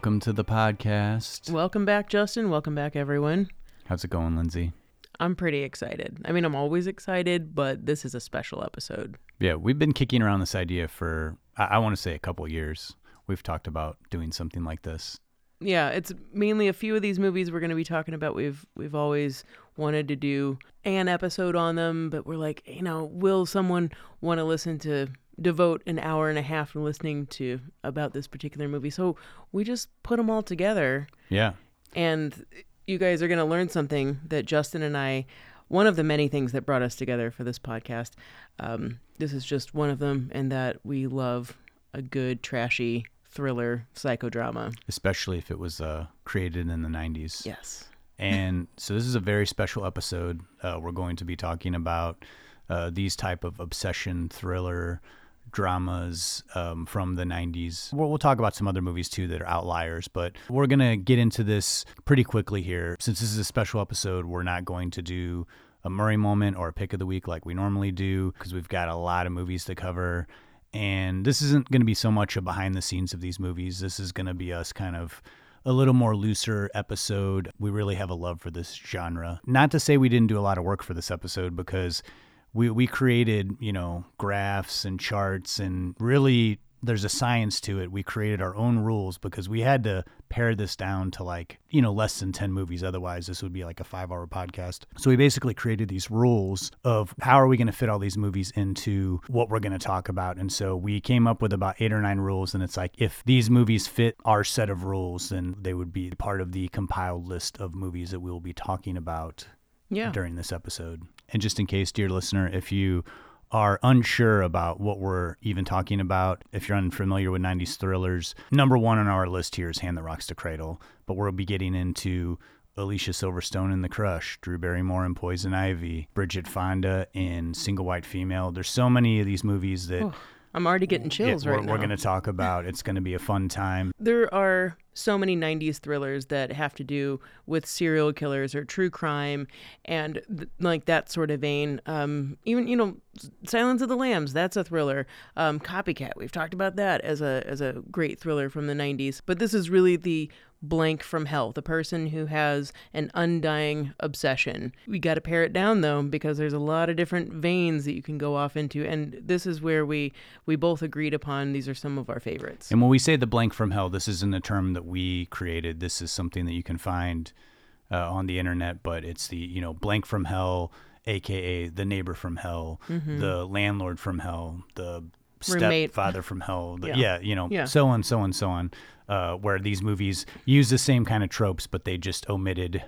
Welcome to the podcast. Welcome back, Justin. Welcome back, everyone. How's it going, Lindsay? I'm pretty excited. I mean, I'm always excited, but this is a special episode. Yeah, we've been kicking around this idea for, I, I want to say, a couple years. We've talked about doing something like this. Yeah, it's mainly a few of these movies we're going to be talking about. We've we've always wanted to do an episode on them, but we're like, you know, will someone want to listen to devote an hour and a half to listening to about this particular movie? So we just put them all together. Yeah. And you guys are going to learn something that Justin and I, one of the many things that brought us together for this podcast. Um, this is just one of them, and that we love a good, trashy thriller psychodrama. Especially if it was uh, created in the 90s. Yes. And so this is a very special episode. Uh, we're going to be talking about uh, these type of obsession thriller dramas um, from the 90s. We'll, we'll talk about some other movies too that are outliers, but we're going to get into this pretty quickly here. Since this is a special episode, we're not going to do a Murray moment or a pick of the week like we normally do because we've got a lot of movies to cover. And this isn't going to be so much a behind the scenes of these movies. This is going to be us kind of a little more looser episode. We really have a love for this genre. Not to say we didn't do a lot of work for this episode because we we created, you know, graphs and charts and really there's a science to it. We created our own rules because we had to pare this down to like, you know, less than 10 movies. Otherwise, this would be like a five hour podcast. So we basically created these rules of how are we going to fit all these movies into what we're going to talk about. And so we came up with about eight or nine rules. And it's like, if these movies fit our set of rules, then they would be part of the compiled list of movies that we will be talking about Yeah. during this episode. And just in case, dear listener, if you are unsure about what we're even talking about, if you're unfamiliar with 90s thrillers, number one on our list here is Hand the Rocks to Cradle. But we'll be getting into Alicia Silverstone in The Crush, Drew Barrymore in Poison Ivy, Bridget Fonda in Single White Female. There's so many of these movies that I'm already getting chills right we're, now. we're going to talk about. It's going to be a fun time. there are so many 90s thrillers that have to do with serial killers or true crime and th- like that sort of vein. Um, even you know silence of the lambs that's a thriller. Um, copycat we've talked about that as a as a great thriller from the 90s but this is really the blank from hell the person who has an undying obsession. We got to pare it down though because there's a lot of different veins that you can go off into and this is where we we both agreed upon these are some of our favorites. And when we say the blank from hell, this isn't a term that we created. This is something that you can find uh, on the internet, but it's the, you know, blank from hell, aka the neighbor from hell, the landlord from hell, the Roommate. stepfather from hell. The, Yeah. yeah. you know, Yeah. so on, so on, so on. Uh, where these movies use the same kind of tropes, but they just omitted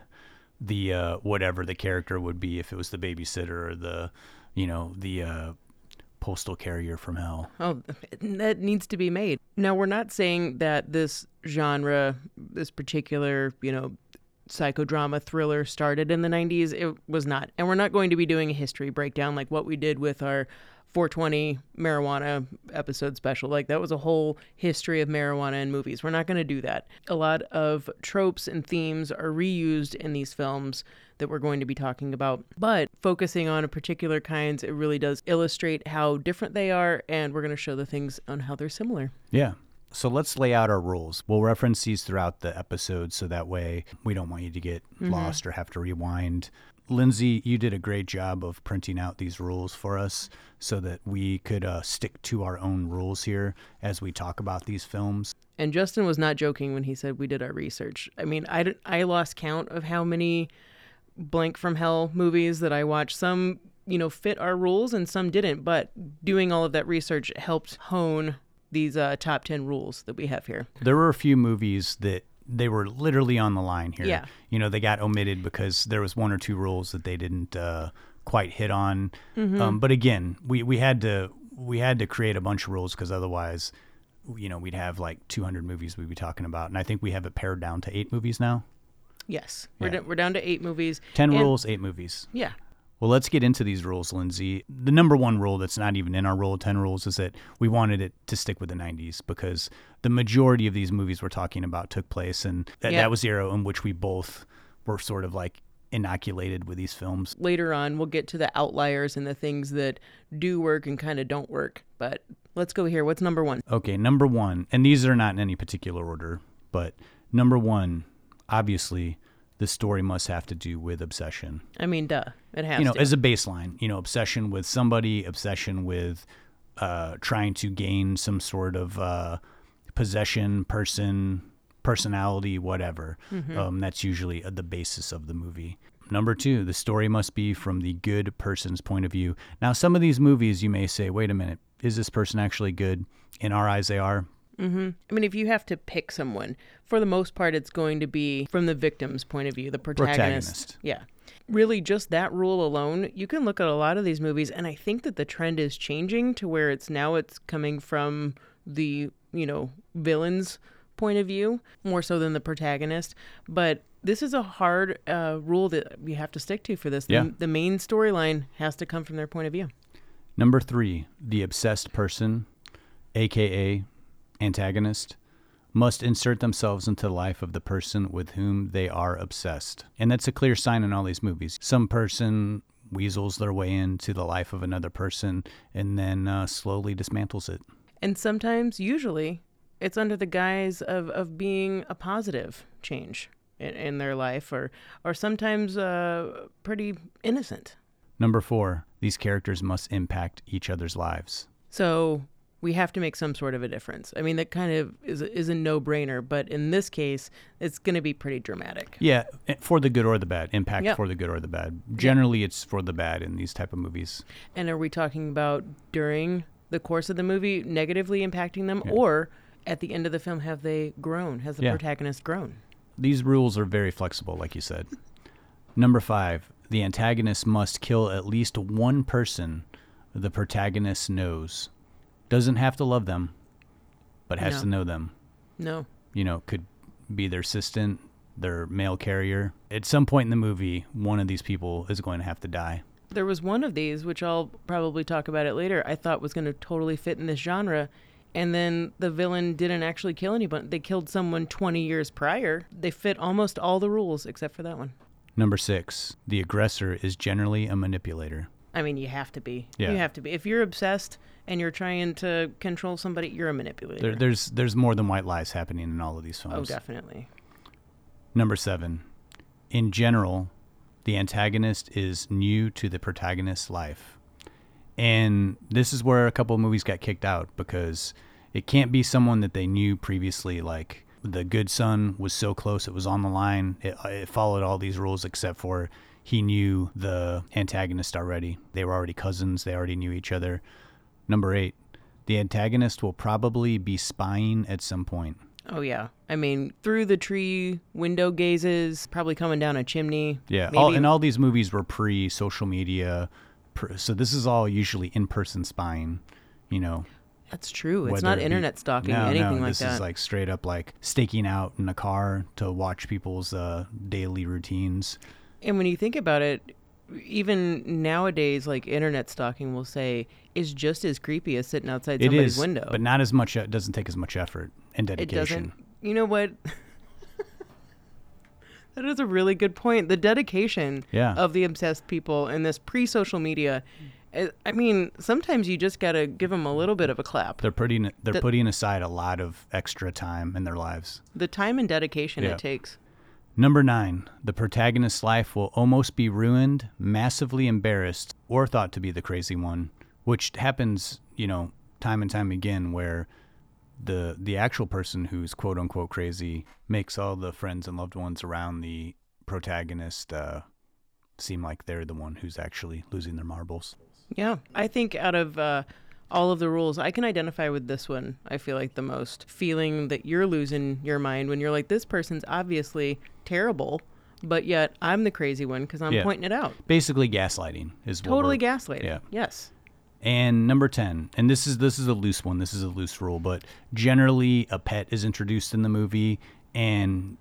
the uh, whatever the character would be if it was the babysitter or the, you know, the uh, postal carrier from hell. Oh, that needs to be made. Now, we're not saying that this genre, this particular, you know, psychodrama thriller started in the 90s. It was not. And we're not going to be doing a history breakdown like what we did with our 420 marijuana episode special. Like that was a whole history of marijuana in movies. We're not going to do that. A lot of tropes and themes are reused in these films that we're going to be talking about. But focusing on a particular kinds, it really does illustrate how different they are, and we're going to show the things on how they're similar. Yeah. So let's lay out our rules. We'll reference these throughout the episode so that way we don't want you to get lost or have to rewind. Lindsay, you did a great job of printing out these rules for us so that we could uh, stick to our own rules here as we talk about these films. And Justin was not joking when he said we did our research. I mean, I, d- I lost count of how many blank from hell movies that I watched. Some, you know, fit our rules and some didn't, but doing all of that research helped hone these uh, top 10 rules that we have here. There were a few movies that they were literally on the line here. Yeah. You know, they got omitted because there was one or two rules that they didn't uh, quite hit on. Um, but again, we, we had to we had to create a bunch of rules because otherwise you know, we'd have like 200 movies we'd be talking about. And I think we have it pared down to eight movies now. Yes, we're, Yeah. d- we're down to eight movies. 10 And- rules, eight movies. Yeah, Well, let's get into these rules, Lindsay. The number one rule that's not even in our rule of 10 rules is that we wanted it to stick with the 90s because the majority of these movies we're talking about took place, and that, Yeah. that was the era in which we both were sort of like inoculated with these films. later on we'll get to the outliers and the things that do work and kind of don't work. But let's go here. What's number one? Okay, number one, and these are not in any particular order, but number one, obviously, the story must have to do with obsession. I mean, duh, it has you know, to. as a baseline, you know, obsession with somebody, obsession with uh, trying to gain some sort of uh, possession, person, personality, whatever. Um, that's usually uh, the basis of the movie. Number two, the story must be from the good person's point of view. Now, some of these movies, you may say, wait a minute, is this person actually good? In our eyes, they are. I mean, if you have to pick someone, for the most part, it's going to be from the victim's point of view, the protagonist. Protagonist. Yeah. Really, just that rule alone, you can look at a lot of these movies, and I think that the trend is changing to where it's now it's coming from the, you know, villain's point of view more so than the protagonist. But this is a hard uh, rule that you have to stick to for this. Yeah. The, the main storyline has to come from their point of view. Number three, the obsessed person, aka antagonist, must insert themselves into the life of the person with whom they are obsessed. And that's a clear sign in all these movies. Some person weasels their way into the life of another person and then uh, slowly dismantles it. And sometimes, usually, it's under the guise of, of being a positive change in, in their life, or or sometimes uh, pretty innocent. Number four, these characters must impact each other's lives. So we have to make some sort of a difference. I mean, that kind of is a, is a no brainer, but in this case, it's going to be pretty dramatic. Yeah, eh, for the good or the bad. Impact Yep. for the good or the bad. Generally, it's for the bad in these type of movies. And are we talking about during the course of the movie negatively impacting them, or at the end of the film have they grown? Has the Yeah. protagonist grown? These rules are very flexible, like you said. Number five, the antagonist must kill at least one person the protagonist knows. Doesn't have to love them, but has No. to know them. No. You know, could be their assistant, their mail carrier. At some point in the movie, one of these people is going to have to die. There was one of these, which I'll probably talk about it later, I thought was going to totally fit in this genre. And then the villain didn't actually kill anyone. They killed someone 20 years prior. They fit almost all the rules except for that one. Number six, the aggressor is generally a manipulator. I mean, you have to be. Yeah. You have to be. If you're obsessed and you're trying to control somebody, you're a manipulator. There, there's there's more than white lies happening in all of these oh, films. definitely. Number seven, in general, the antagonist is new to the protagonist's life. And this is where a couple of movies got kicked out because it can't be someone that they knew previously. Like The Good Son was so close, it was on the line. It, it followed all these rules except for he knew the antagonist already. They were already cousins, they already knew each other. Number eight, the antagonist will probably be spying at some point. Oh, yeah. I mean, through the tree, window gazes, probably coming down a chimney. Yeah, Maybe, all, and all these movies were pre social media, pre, so this is all usually in person spying. You know, That's true. It's not it be- internet stalking, no, anything no, like this that. is like straight up like staking out in a car to watch people's uh, daily routines. And when you think about it, even nowadays, like internet stalking will say is just as creepy as sitting outside It somebody's is, window. but not as much. It doesn't take as much effort and it dedication. doesn't. You know what? that is a really good point. The dedication Yeah. of the obsessed people in this pre-social media. I- I mean, sometimes you just gotta give them a little bit of a clap. They're putting they're The- putting aside a lot of extra time in their lives. The time and dedication Yeah. it takes. Number nine, the protagonist's life will almost be ruined, massively embarrassed, or thought to be the crazy one, which happens, you know, time and time again where the the actual person who's quote unquote crazy makes all the friends and loved ones around the protagonist uh, seem like they're the one who's actually losing their marbles. Yeah, I think out of uh, all of the rules, I can identify with this one. I feel like the most feeling that you're losing your mind when you're like, this person's obviously terrible, but yet I'm the crazy one because I'm Yeah. pointing it out. Basically, gaslighting is what Totally we're- gaslighting. yeah. Yes. And number 10, and this is this is a loose one. This is a loose rule, but generally a pet is introduced in the movie and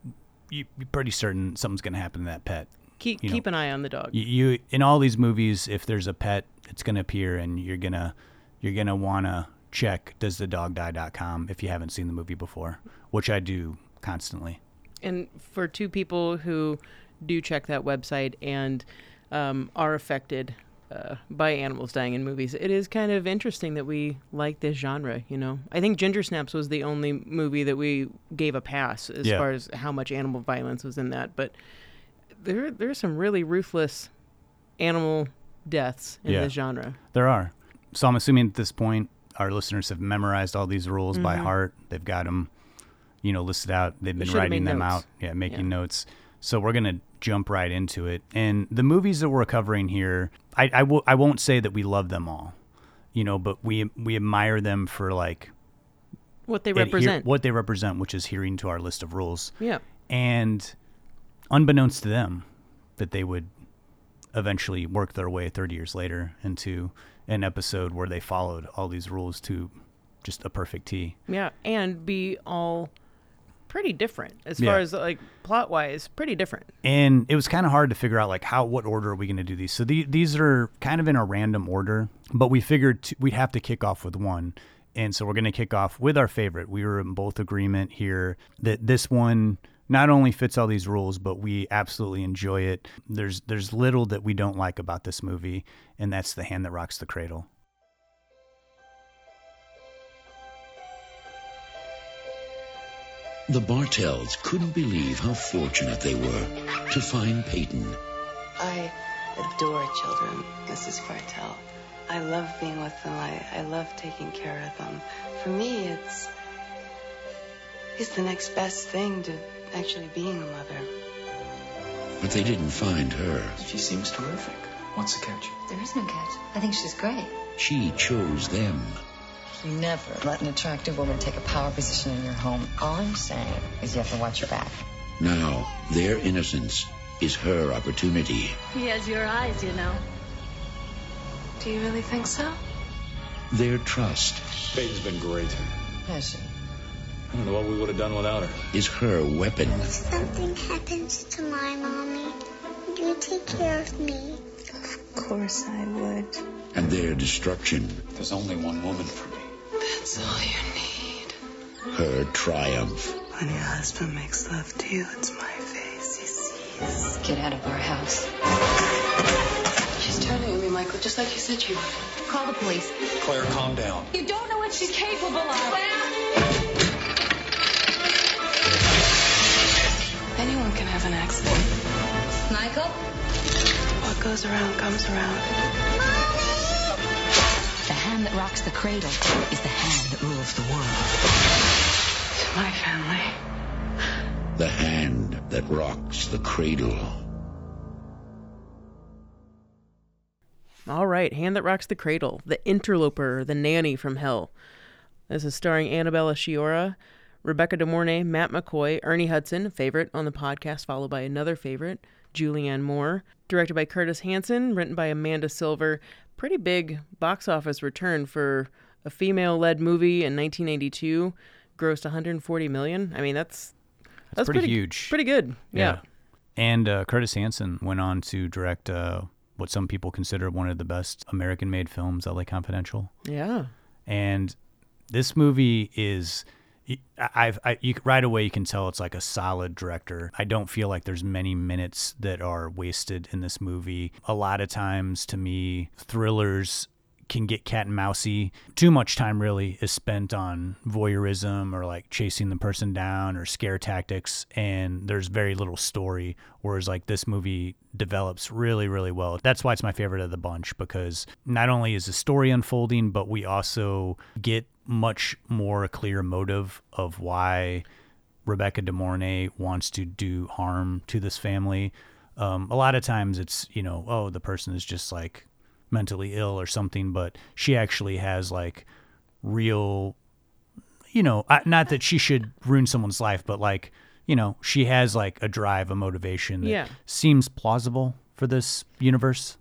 you, you're pretty certain something's going to happen to that pet. Keep You know, keep an eye on the dog. You, you in all these movies if there's a pet, it's going to appear and you're going to you're going to want to check does the dog die.com if you haven't seen the movie before, which I do constantly. And for two people who do check that website and um, are affected uh, by animals dying in movies, it is kind of interesting that we like this genre. You know, I think Ginger Snaps was the only movie that we gave a pass as Yeah. far as how much animal violence was in that. But there, there's some really ruthless animal deaths in Yeah. this genre. There are. So I'm assuming at this point our listeners have memorized all these rules by Mm-hmm. heart. They've got them, you know, listed out. They've been writing them notes. out. Yeah, making Yeah. notes. So we're gonna jump right into it. And the movies that we're covering here, I I w- I won't say that we love them all, you know, but we we admire them for like What they represent. what they represent, which is adhering to our list of rules. yeah. And unbeknownst to them, that they would eventually work their way 30 years later into an episode where they followed all these rules to just a perfect T. Yeah, and be all pretty different as Yeah. far as like plot wise, pretty different. And it was kind of hard to figure out like how what order are we going to do these. So the, these are kind of in a random order, but we figured t- we'd have to kick off with one. And so we're going to kick off with our favorite. We were in both agreement here that this one not only fits all these rules, but we absolutely enjoy it. There's there's little that we don't like about this movie, and that's the hand that rocks the cradle. The Bartells couldn't believe how fortunate they were to find Peyton. I adore children, Mrs. Bartell. I love being with them. I, I love taking care of them. For me, it's it's the next best thing to actually being a mother. But they didn't find her. She seems terrific. What's the catch? There is no catch. I think she's great. She chose them. You never let an attractive woman take a power position in your home. All I'm saying is you have to watch your back. Now, their innocence is her opportunity. He has your eyes, you know. Do you really think so? Their trust Peyton's been great. Has she? I don't know what we would have done without her. is her weapon. If something happens to my mommy, you take care of me? Of course I would. And their destruction, There's only one woman for me. That's all you need. her triumph. When your husband makes love to you, it's my face he sees. Get out of our house. She's turning on me, Michael, just like you said she would. Call the police. Claire, calm down. You don't know what she's capable of. Anyone have an accident. Michael? What goes around comes around. Mommy! The hand that rocks the cradle is the hand that rules the world. To my family. The hand that rocks the cradle. All right, Hand That Rocks the Cradle, The Interloper, The Nanny from Hell. This is starring Annabella Sciorra, Rebecca De Mornay, Matt McCoy, Ernie Hudson, favorite on the podcast, followed by another favorite, Julianne Moore. Directed by Curtis Hanson, written by Amanda Silver. Pretty big box office return for a female-led movie in 1982. Grossed 140 million. I mean, that's that's, pretty huge. Pretty good. Yeah. And uh, Curtis Hanson went on to direct uh, what some people consider one of the best American-made films, L.A. Confidential. Yeah. and this movie is I've I, you, right away you can tell it's like a solid director. I don't feel like there's many minutes that are wasted in this movie. A lot of times, to me, thrillers can get cat and mousey. Too much time really is spent on voyeurism or like chasing the person down or scare tactics, and there's very little story. Whereas like this movie develops really, really well. That's why it's my favorite of the bunch because not only is the story unfolding, but we also get much more a clear motive of why Rebecca De Mornay wants to do harm to this family. Um, a lot of times it's, you know, oh, the person is just like mentally ill or something, but she actually has like real, you know, not that she should ruin someone's life, but like, you know, she has like a drive, a motivation that Yeah. seems plausible for this universe.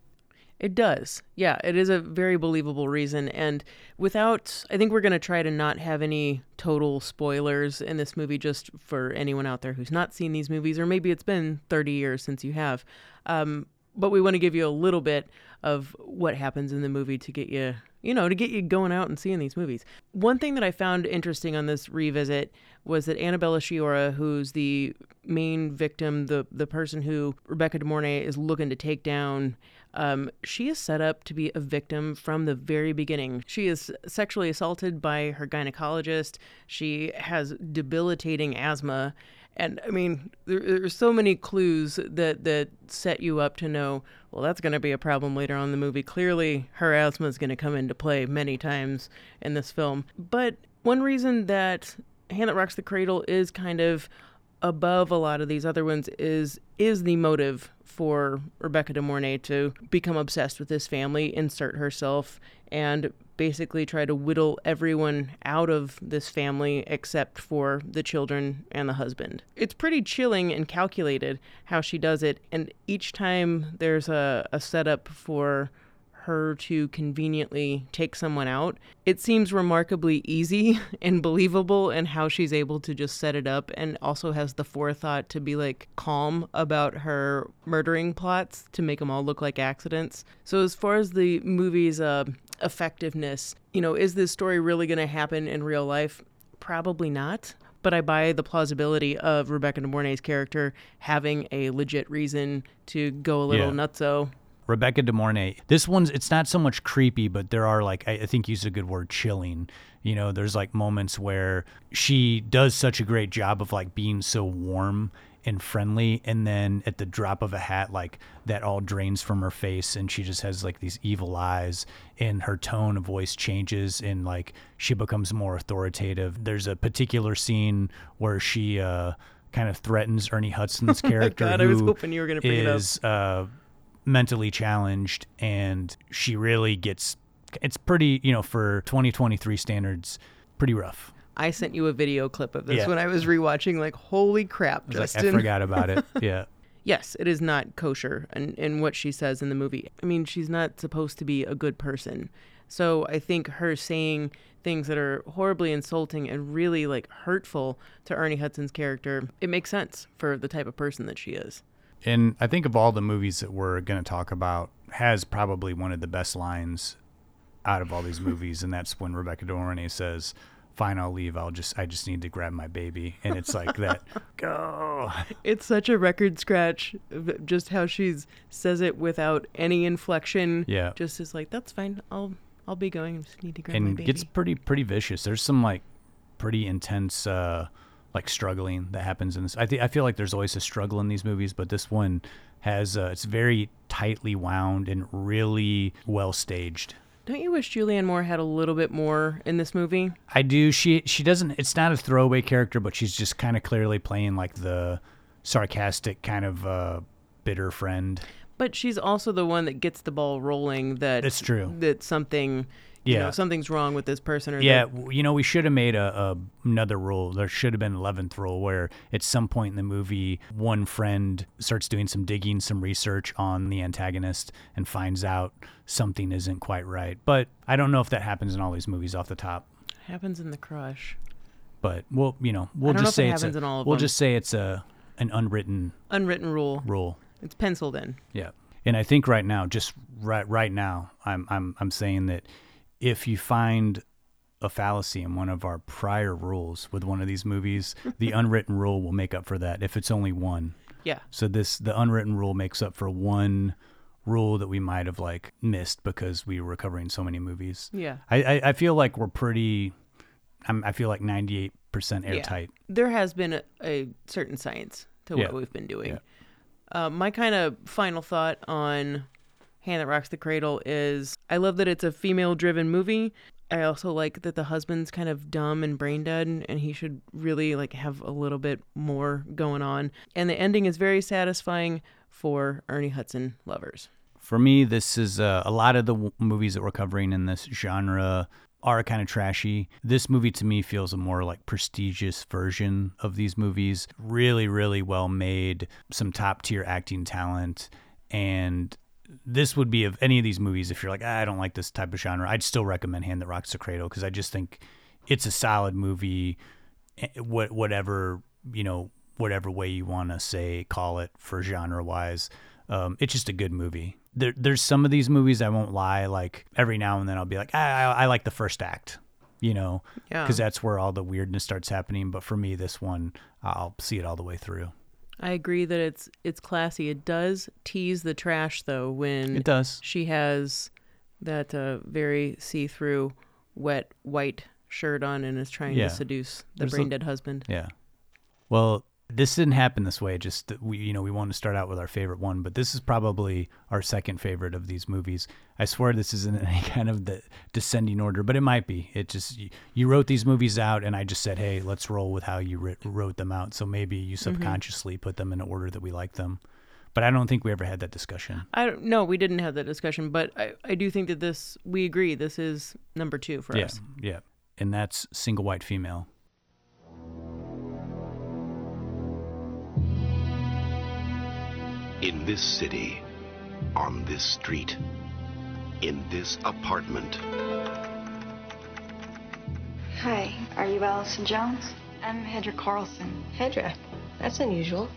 It does. Yeah, it is a very believable reason. And without, I think we're going to try to not have any total spoilers in this movie just for anyone out there who's not seen these movies, or maybe it's been 30 years since you have. Um, but we want to give you a little bit of what happens in the movie to get you, you know, to get you going out and seeing these movies. One thing that I found interesting on this revisit was that Annabella Sciorra, who's the main victim, the the person who Rebecca De Mornay is looking to take down, um, she is set up to be a victim from the very beginning. She is sexually assaulted by her gynecologist. She has debilitating asthma. And I mean, there, there's so many clues that, that set you up to know, well, that's going to be a problem later on in the movie. Clearly, her asthma is going to come into play many times in this film. But one reason that Hand That Rocks the Cradle is kind of above a lot of these other ones is is the motive for Rebecca De Mornay to become obsessed with this family, insert herself, and basically try to whittle everyone out of this family except for the children and the husband. It's pretty chilling and calculated how she does it, and each time there's a, a setup for her to conveniently take someone out. It seems remarkably easy and believable and how she's able to just set it up and also has the forethought to be like calm about her murdering plots to make them all look like accidents. So as far as the movie's uh, effectiveness, you know, is this story really going to happen in real life? Probably not but I buy the plausibility of Rebecca De Mornay's character having a legit reason to go a little Yeah. nutso. Rebecca De Mornay. This one's it's not so much creepy, but there are like I, I think you used a good word, chilling. You know, there's like moments where she does such a great job of like being so warm and friendly, and then at the drop of a hat, like that all drains from her face, and she just has like these evil eyes, and her tone of voice changes, and like she becomes more authoritative. There's a particular scene where she uh kind of threatens Ernie Hudson's character. God, I was hoping you were gonna bring it up. uh, mentally challenged and she really gets it's pretty you know for 2023 standards pretty rough I sent you a video clip of this Yeah. when I was rewatching. Like, holy crap, I, was like, Justin! I forgot about it yeah yes, it is not kosher in, in what she says in the movie. I mean, she's not supposed to be a good person. So I think her saying things that are horribly insulting and really like hurtful to Ernie Hudson's character, it makes sense for the type of person that she is. And i think of all the movies that we're going to talk about has probably one of the best lines out of all these movies and that's when rebecca de mornay says fine i'll leave i'll just i just need to grab my baby and it's like that go It's such a record scratch, just how she's says it without any inflection. Yeah. just is like that's fine. I'll I'll be going. I just need to grab my and baby. gets pretty pretty vicious. There's some like pretty intense uh like struggling that happens in this. I think I feel like there's always a struggle in these movies, but this one has uh, it's very tightly wound and really well staged. Don't you wish Julianne Moore had a little bit more in this movie? I do. She she doesn't. It's not a throwaway character, but she's just kind of clearly playing like the sarcastic kind of uh, bitter friend. But she's also the one that gets the ball rolling. That That's true. That something, you Yeah. know, something's wrong with this person. Or Yeah, w- you know, we should have made a, a another rule. There should have been an eleventh rule where at some point in the movie, one friend starts doing some digging, some research on the antagonist, and finds out something isn't quite right. But I don't know if that happens in all these movies off the top. happens in the crush. But we'll, you know, we'll don't know just if it say it's a, in all of we'll them. just say it's a an unwritten Unwritten rule. rule. It's penciled in. Yeah. And I think right now, just right right now, I'm I'm I'm saying that if you find a fallacy in one of our prior rules with one of these movies, the unwritten rule will make up for that if it's only one. Yeah. So this the unwritten rule makes up for one rule that we might have like missed because we were covering so many movies. Yeah. I I, I feel like we're pretty I'm, I feel like 98% airtight. There has been a, a certain science to Yeah. what we've been doing. Yeah. Uh, my kind of final thought on Hand That Rocks the Cradle is I love that it's a female driven movie. I also like that the husband's kind of dumb and brain dead and he should really like have a little bit more going on. And the ending is very satisfying for Ernie Hudson lovers. For me, this is uh, a lot of the w- movies that we're covering in this genre are kind of trashy. This movie to me feels a more like prestigious version of these movies. Really, really well made, some top tier acting talent, and this would be of any of these movies. If you're like, ah, I don't like this type of genre, I'd still recommend Hand That Rocks the Cradle because I just think it's a solid movie. eh, What whatever you know, whatever way you want to say call it for genre wise, um, it's just a good movie. There, there's some of these movies I won't lie. Like every now and then I'll be like, ah, I, I like the first act, you know, Yeah. because that's where all the weirdness starts happening. But for me, this one, I'll see it all the way through. I agree that it's it's classy. It does tease the trash though when It does. she has that uh, very see-through wet white shirt on and is trying Yeah. to seduce the brain dead husband. Yeah. Well, this didn't happen this way. Just that we, you know, we want to start out with our favorite one, but this is probably our second favorite of these movies. I swear this isn't any kind of the descending order, but it might be. It just you, you wrote these movies out, and I just said, hey, let's roll with how you writ- wrote them out. So maybe you mm-hmm. subconsciously put them in an order that we like them. But I don't think we ever had that discussion. I don't no, we didn't have that discussion, but I, I do think that this we agree this is number two for yeah, us. yeah, and that's single white female. In this city, on this street, in this apartment, Hi, are you Allison Jones? I'm Hedra Carlson. Hedra, that's unusual.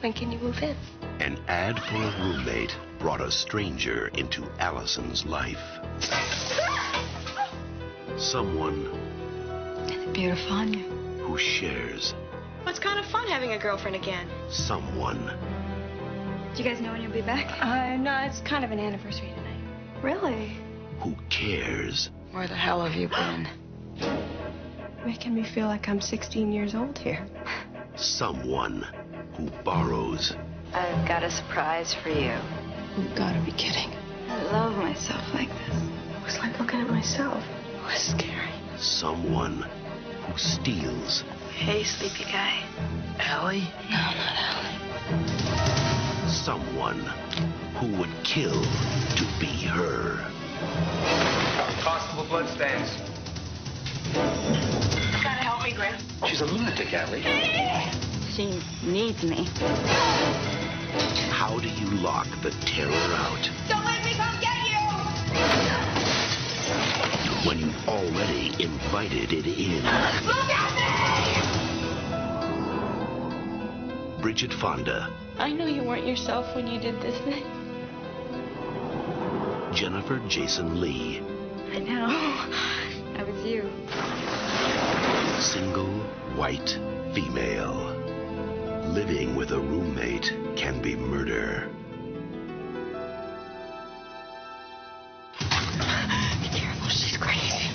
When can you move in? an ad for a roommate brought a stranger into Allison's life. Someone It's beautiful on you. who shares Well, it's kind of fun having a girlfriend again. someone Do you guys know when you'll be back? Uh, no, it's kind of an anniversary tonight. Really? who cares Where the hell have you been? Making me feel like I'm 16 years old here. someone who borrows I've got a surprise for you. You've gotta be kidding. I love myself like this. It was like looking at myself. It was scary. someone who steals Hey, sleepy guy. Allie? No, not Allie. Someone who would kill to be her. Constable Bloodstains. You gotta help me, Grim. She's a lunatic, Allie. She needs me. How do you lock the terror out Don't let me come get you! when you've already invited it in? Look at Bridget Fonda! I know you weren't yourself when you did this thing. Jennifer Jason Lee, I know. That was you. single white female. Living with a roommate can be murder. Be careful, she's crazy.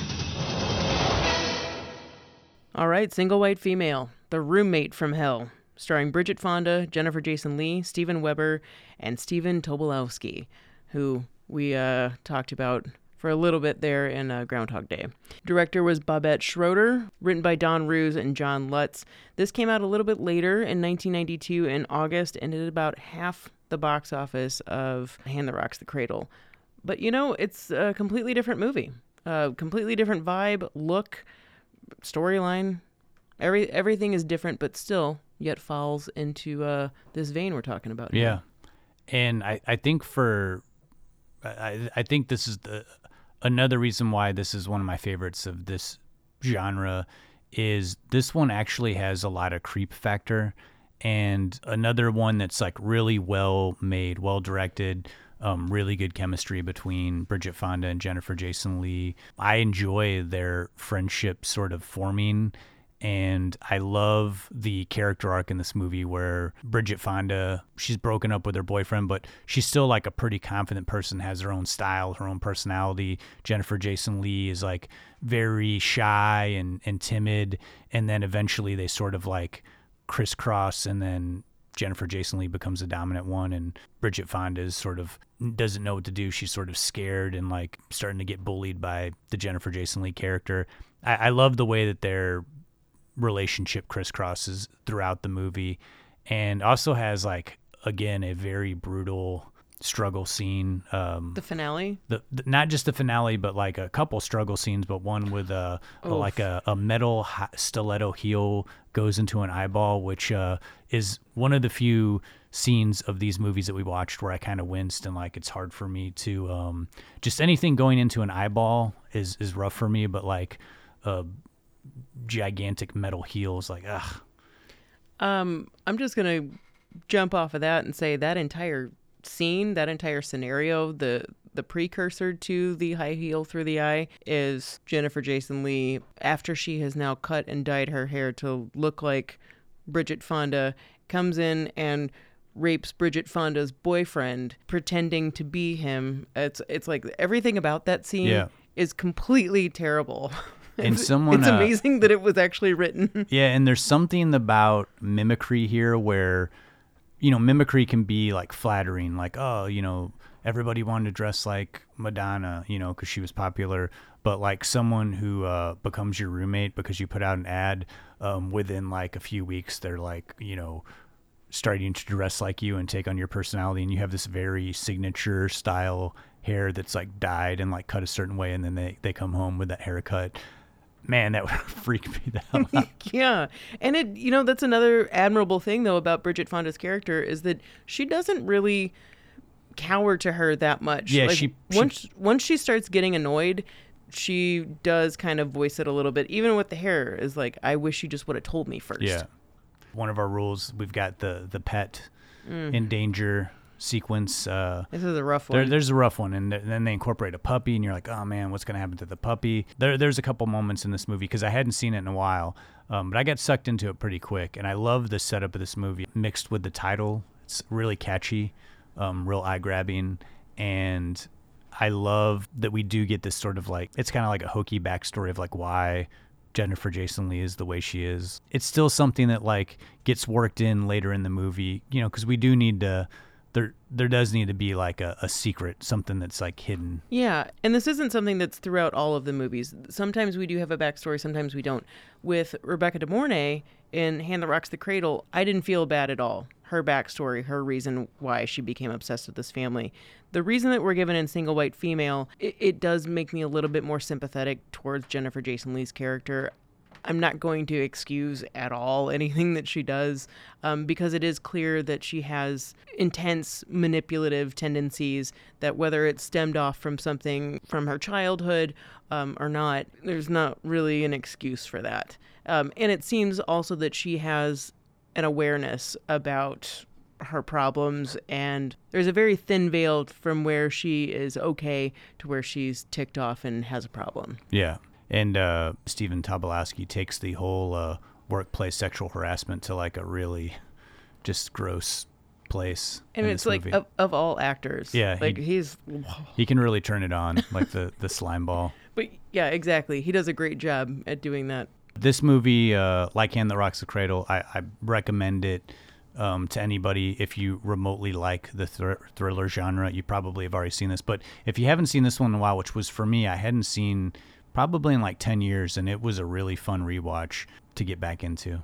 All right, single white female, the roommate from hell, starring Bridget Fonda, Jennifer Jason Lee, Steven Weber, and Stephen Tobolowsky, who we uh, talked about for a little bit there in uh, Groundhog Day. Director was Barbet Schroeder, written by Don Roos and John Lutz. This came out a little bit later in 1992 in August and did about half the box office of Hand That Rocks the Cradle. But you know, it's a completely different movie, a completely different vibe, look, storyline. Every everything is different, but still yet falls into uh, this vein we're talking about. here. Yeah, and I, I think for I, I think this is the another reason why this is one of my favorites of this genre is this one actually has a lot of creep factor and another one that's like really well made well directed um, really good chemistry between Bridget Fonda and Jennifer Jason Lee. I enjoy their friendship sort of forming and I love the character arc in this movie where Bridget Fonda, she's broken up with her boyfriend, but she's still like a pretty confident person, has her own style, her own personality. Jennifer Jason Lee is like very shy and, and timid. And then eventually they sort of like crisscross and then Jennifer Jason Lee becomes the dominant one and Bridget Fonda is sort of doesn't know what to do. She's sort of scared and like starting to get bullied by the Jennifer Jason Lee character. I, I love the way that their relationship crisscrosses throughout the movie and also has like again a very brutal struggle scene. Um, The finale. the, the not just the finale, but like a couple struggle scenes, but one with a, a like a, a metal stiletto heel goes into an eyeball, which uh, is one of the few scenes of these movies that we watched where I kind of winced and like it's hard for me to um, just anything going into an eyeball is is rough for me, but like a gigantic metal heels. like ugh. Um, I'm just gonna jump off of that and say that entire scene, that entire scenario, the the precursor to the high heel through the eye is Jennifer Jason Lee after she has now cut and dyed her hair to look like Bridget Fonda comes in and rapes Bridget Fonda's boyfriend pretending to be him. It's it's like everything about that scene Yeah. is completely terrible. And It's- someone, it's uh, amazing that it was actually written. Yeah, and there's something about mimicry here where, you know, mimicry can be like flattering, like, oh, you know, everybody wanted to dress like Madonna, you know, because she was popular. But like someone who uh, becomes your roommate because you put out an ad, um, within like a few weeks, they're like, you know, starting to dress like you and take on your personality, and you have this very signature style hair that's like dyed and like cut a certain way, and then they, they come home with that haircut. Man, that would freak me the hell out. yeah. And it you know, that's another admirable thing though about Bridget Fonda's character is that she doesn't really cower to her that much. Yeah, Like, she- she- once once she starts getting annoyed, she does kind of voice it a little bit. Even with the hair is like, I wish you just would have told me first. Yeah. One of our rules, we've got the the pet Mm. in danger sequence. Uh, This is a rough there, one. there's a rough one, and th- then they incorporate a puppy, and you're like, oh man, what's gonna happen to the puppy? There, there's a couple moments in this movie because I hadn't seen it in a while, um, but I got sucked into it pretty quick, and I love the setup of this movie mixed with the title. It's really catchy, um, real eye grabbing, and I love that we do get this sort of like it's kind of like a hokey backstory of like why Jennifer Jason Lee is the way she is. It's still something that like gets worked in later in the movie, you know, because we do need to. There, there does need to be like a, a secret, something that's like hidden. Yeah, and this isn't something that's throughout all of the movies. Sometimes we do have a backstory, sometimes we don't. With Rebecca De Mornay in Hand That Rocks the Cradle, I didn't feel bad at all. Her backstory, her reason why she became obsessed with this family. The reason that we're given in Single White Female, it, it does make me a little bit more sympathetic towards Jennifer Jason Lee's character. I'm not going to excuse at all anything that she does um, because it is clear that she has intense manipulative tendencies that whether it's stemmed off from something from her childhood um, or not, there's not really an excuse for that. Um, and it seems also that she has an awareness about her problems and there's a very thin veil from where she is okay to where she's ticked off and has a problem. Yeah. And uh, Stephen Tobolowsky takes the whole uh, workplace sexual harassment to like a really just gross place. And it's like of, of all actors. Yeah, Like he- he's he can really turn it on, like the, the slime ball. But yeah, exactly. He does a great job at doing that. This movie, uh, like Hand That Rocks the Cradle, I, I recommend it um, to anybody if you remotely like the thr- thriller genre. You probably have already seen this, but if you haven't seen this one in a while, which was for me, I hadn't seen probably in like 10 years, and it was a really fun rewatch to get back into.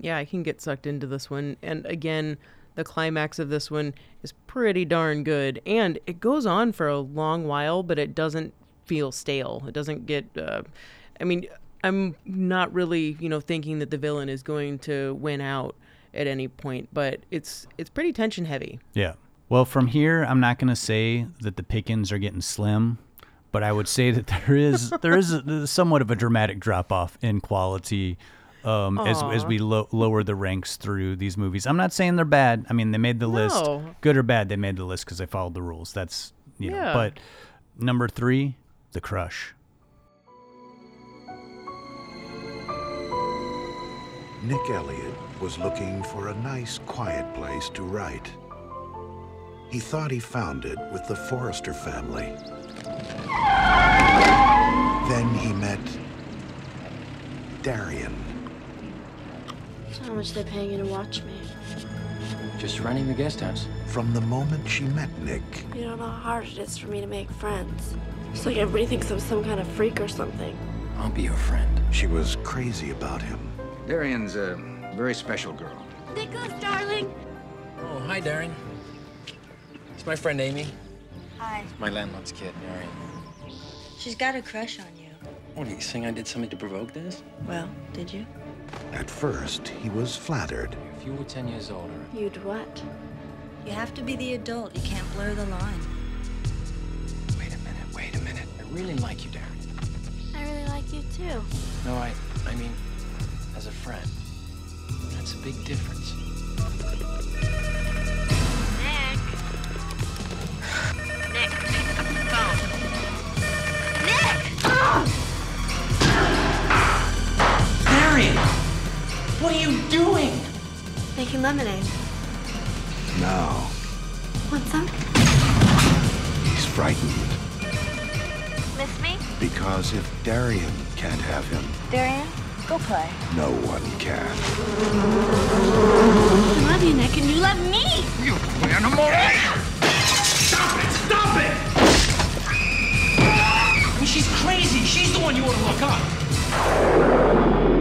Yeah, I can get sucked into this one. And again, the climax of this one is pretty darn good. And it goes on for a long while, but it doesn't feel stale. It doesn't get. Uh, I mean, I'm not really, you know, thinking that the villain is going to win out at any point, but it's it's pretty tension heavy. Yeah. Well, from here, I'm not going to say that the pickings are getting slim, but I would say that there is there is a, somewhat of a dramatic drop off in quality um, as as we lo- lower the ranks through these movies. I'm not saying they're bad. I mean, they made the list, good or bad. They made the list because they followed the rules. That's you know. Yeah. But number three, The Crush. Nick Elliott was looking for a nice, quiet place to write. He thought he found it with the Forrester family. Then he met Darian. How much they paying you to watch me? Just running the guest house. From the moment she met Nick, You don't know how hard it is for me to make friends. It's like everybody thinks I'm some kind of freak or something. I'll be your friend. she was crazy about him. Darian's a very special girl. Nicholas, darling. Oh, hi, Darian. It's my friend Amy. Hi. My landlord's kid, Marion. She's got a crush on you. What are you saying? I did something to provoke this? Well, did you? At first, he was flattered. If you were 10 years older. You'd what? You have to be the adult. You can't blur the line. Wait a minute, wait a minute. I really like you, Darren. I really like you too. No, I, I mean, as a friend. That's a big difference. Nick, pick up the phone. Nick! Marion! What are you doing? Making lemonade. No. Want some? he's frightened Miss me? because if Darian can't have him, Darian, go play. no one can. I love you, Nick, and you love me! You animal! She's crazy. She's the one you want to look up.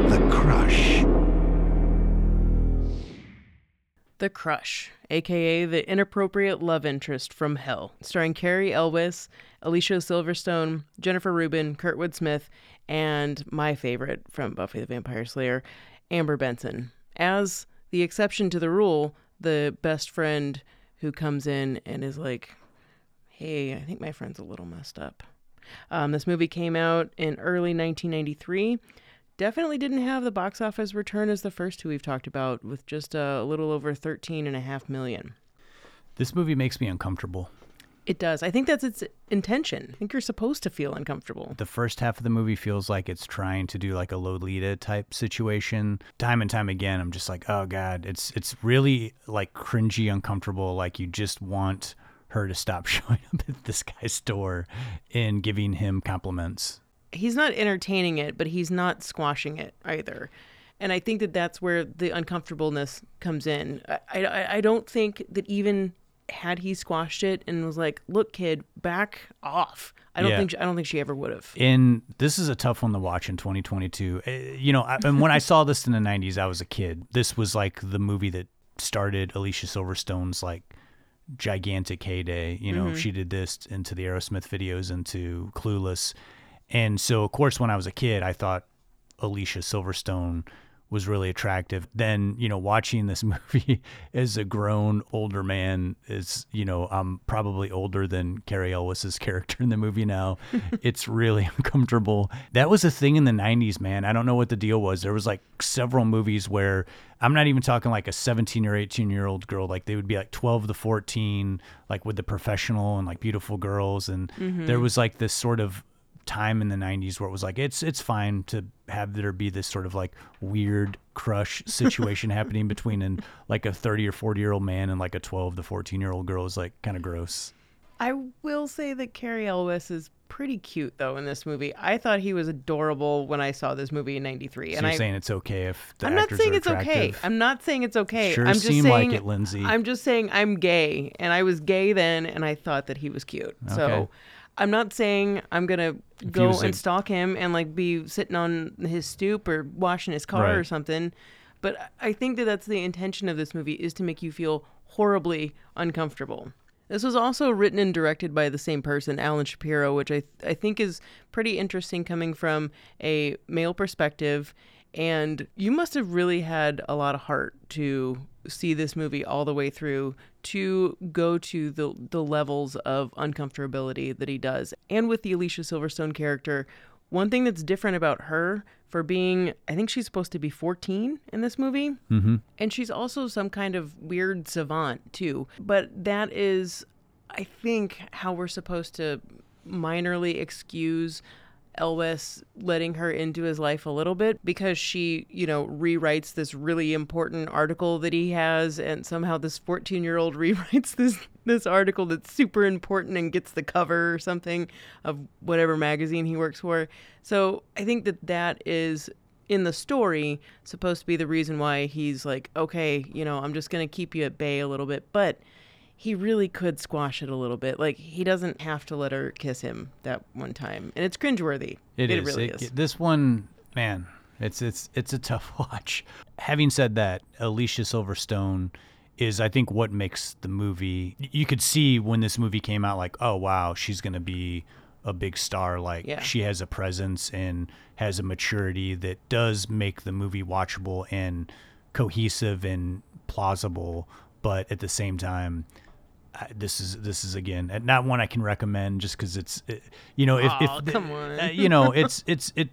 The Crush. The Crush, aka the inappropriate love interest from Hell, starring Cary Elwes, Alicia Silverstone, Jennifer Rubin, Kurtwood Smith, and my favorite from Buffy the Vampire Slayer, Amber Benson. As the exception to the rule, the best friend who comes in and is like, hey, I think my friend's a little messed up. Um, this movie came out in early 1993 definitely didn't have the box office return as the first two we've talked about with just a little over 13 and a half million This movie makes me uncomfortable. it does i think that's its intention i think you're supposed to feel uncomfortable The first half of the movie feels like it's trying to do like a Lolita type situation. Time and time again, I'm just like, oh god, it's it's really like cringy, uncomfortable. Like you just want her to stop showing up at this guy's door and giving him compliments. he's not entertaining it but he's not squashing it either and i think that that's where the uncomfortableness comes in i i, I don't think that even had he squashed it and was like look kid back off i don't Yeah. think i don't think she ever would have And this is a tough one to watch in 2022. Uh, You know, I, and when I saw this in the 90s, I was a kid. This was like the movie that started Alicia Silverstone's like gigantic heyday. You know, Mhm. she did this into the Aerosmith videos, into Clueless. And so, of course, when I was a kid, I thought Alicia Silverstone was really attractive. Then, you know, watching this movie as a grown older man is, you know, I'm probably older than Cary Elwes's character in the movie now. it's really uncomfortable. That was a thing in the 90s, man. I don't know what the deal was. There was like several movies where I'm not even talking like a 17 or 18 year old girl. Like they would be like 12 to 14, like with the professional and like beautiful girls. And Mhm. there was like this sort of time in the 90s where it was like it's it's fine to have there be this sort of like weird crush situation happening between an like a 30 or 40 year old man and like a 12 to 14 year old girl is like kind of gross I will say that Cary Elwes is pretty cute though in this movie. I thought he was adorable when I saw this movie in '93. so and you're I, saying it's okay if the I'm not saying are it's okay. I'm not saying it's okay. Sure I'm just seem like saying it, Lindsay. I'm just saying I'm gay, and I was gay then, and I thought that he was cute. Okay. So I'm not saying I'm gonna go and stalk him and like be sitting on his stoop or washing his car or something. But I think that that's the intention of this movie is to make you feel horribly uncomfortable. This was also written and directed by the same person, Alan Shapiro, which I I think is pretty interesting coming from a male perspective. And you must have really had a lot of heart to see this movie all the way through to go to the the levels of uncomfortability that he does. And with the Alicia Silverstone character, one thing that's different about her for being I think she's supposed to be 14 in this movie. Mhm. And she's also some kind of weird savant too. But that is I think how we're supposed to minorly excuse Elwes letting her into his life a little bit because she, you know, rewrites this really important article that he has and somehow this 14-year-old rewrites this this article that's super important and gets the cover or something of whatever magazine he works for. So, I think that that is in the story supposed to be the reason why he's like, okay, you know, I'm just going to keep you at bay a little bit, but he really could squash it a little bit. Like he doesn't have to let her kiss him that one time, and it's cringeworthy. It is. really It- is. This one, man, it's it's it's a tough watch. Having said that, Alicia Silverstone is I think what makes the movie. You could see when this movie came out, like, oh wow, she's gonna be a big star. Like Yeah. she has a presence and has a maturity that does make the movie watchable and cohesive and plausible. But at the same time, I- this is this is again not one I can recommend just because it's it, you know if, Aw, if come on. uh, you know it's it's it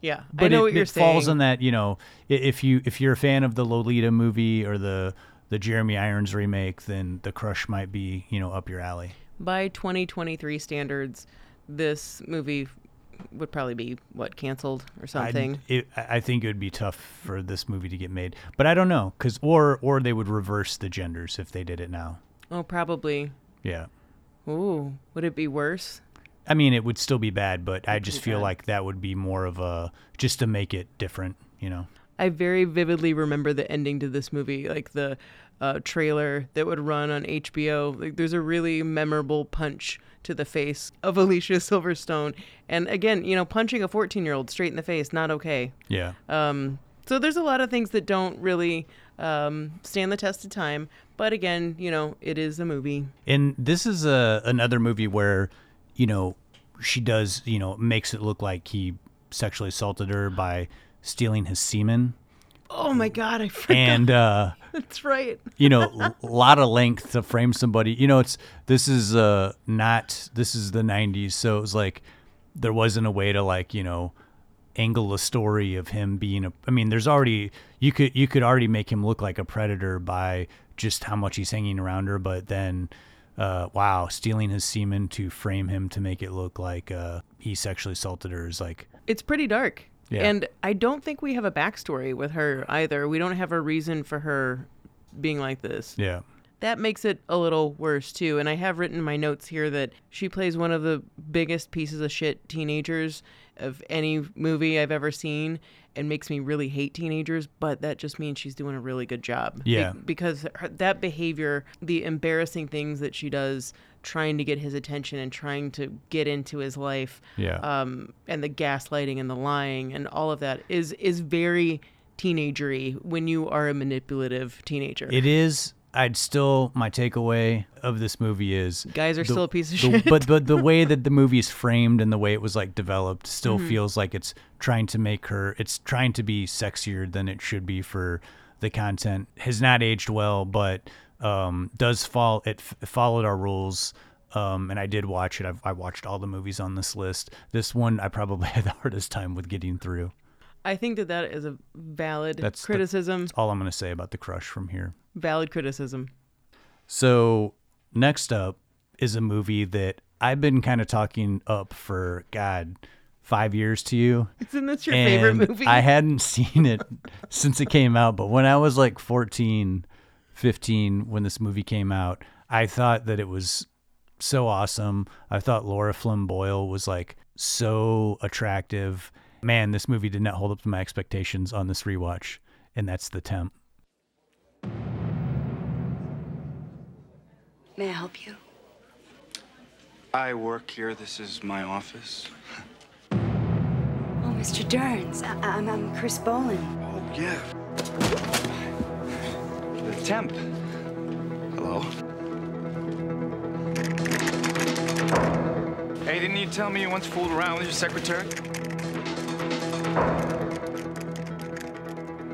Yeah, but I know it, what you're it falls in that you know if you if you're a fan of the Lolita movie or the the Jeremy Irons remake, then The Crush might be you know up your alley. By 2023 standards, this movie would probably be what canceled or something. It, I I think it would be tough for this movie to get made, but I don't know because or or they would reverse the genders if they did it now. Oh, probably. Yeah, Ooh, would it be worse? I mean it would still be bad, but I It'd just feel bad. like that would be more of a just to make it different, you know. I very vividly remember the ending to this movie, like the uh, trailer that would run on HBO. Like, there's a really memorable punch to the face of Alicia Silverstone, and again, you know, punching a 14 year old straight in the face, not okay. Yeah. Um, so there's a lot of things that don't really um, stand the test of time. But again, you know, it is a movie. And this is a another movie where, you know, she does, you know, makes it look like he sexually assaulted her by stealing his semen. Oh my God, I forgot. And uh That's right. you know, a lot of length to frame somebody. You know, it's this is uh not this is the 90s, so it was like there wasn't a way to like, you know, angle a story of him being a I mean, there's already you could you could already make him look like a predator by just how much he's hanging around her, but then uh wow, stealing his semen to frame him to make it look like uh he sexually assaulted her is like It's pretty dark. Yeah. And I don't think we have a backstory with her either. We don't have a reason for her being like this. yeah. That makes it a little worse too. And I have written in my notes here that she plays one of the biggest pieces of shit teenagers of any movie I've ever seen and makes me really hate teenagers, but that just means she's doing a really good job. Be- Yeah. because her, that behavior, the embarrassing things that she does trying to get his attention and trying to get into his life Yeah. um, and the gaslighting and the lying and all of that is is very teenagery when you are a manipulative teenager. It is. I'd still my takeaway of this movie is Guys are still a piece of the- shit. But but the way that the movie is framed and the way it was like developed still Mhm. feels like it's trying to make her. It's trying to be sexier than it should be for the content. Has not aged well, but um, does fall. It f- followed our rules. Um, and I did watch it. I've, I watched all the movies on this list. This one I probably had the hardest time with getting through. I think that that is a valid That's the- criticism. that's all I'm going to say about the crush from here. valid criticism. So next up is a movie that I've been kind of talking up for God five years to you. Isn't this your favorite And movie? I hadn't seen it since it came out, but when I was like 14, 15, when this movie came out, I thought that it was so awesome. I thought Lara Flynn Boyle was like so attractive. Man, this movie did not hold up to my expectations on this rewatch, and that's The Temp. May I help you? I work here. This is my office. Oh, Mr. Derns. I- I'm, I'm Chris Bolin. Oh, yeah. The temp. Hello. Hey, didn't you tell me you once fooled around with your secretary?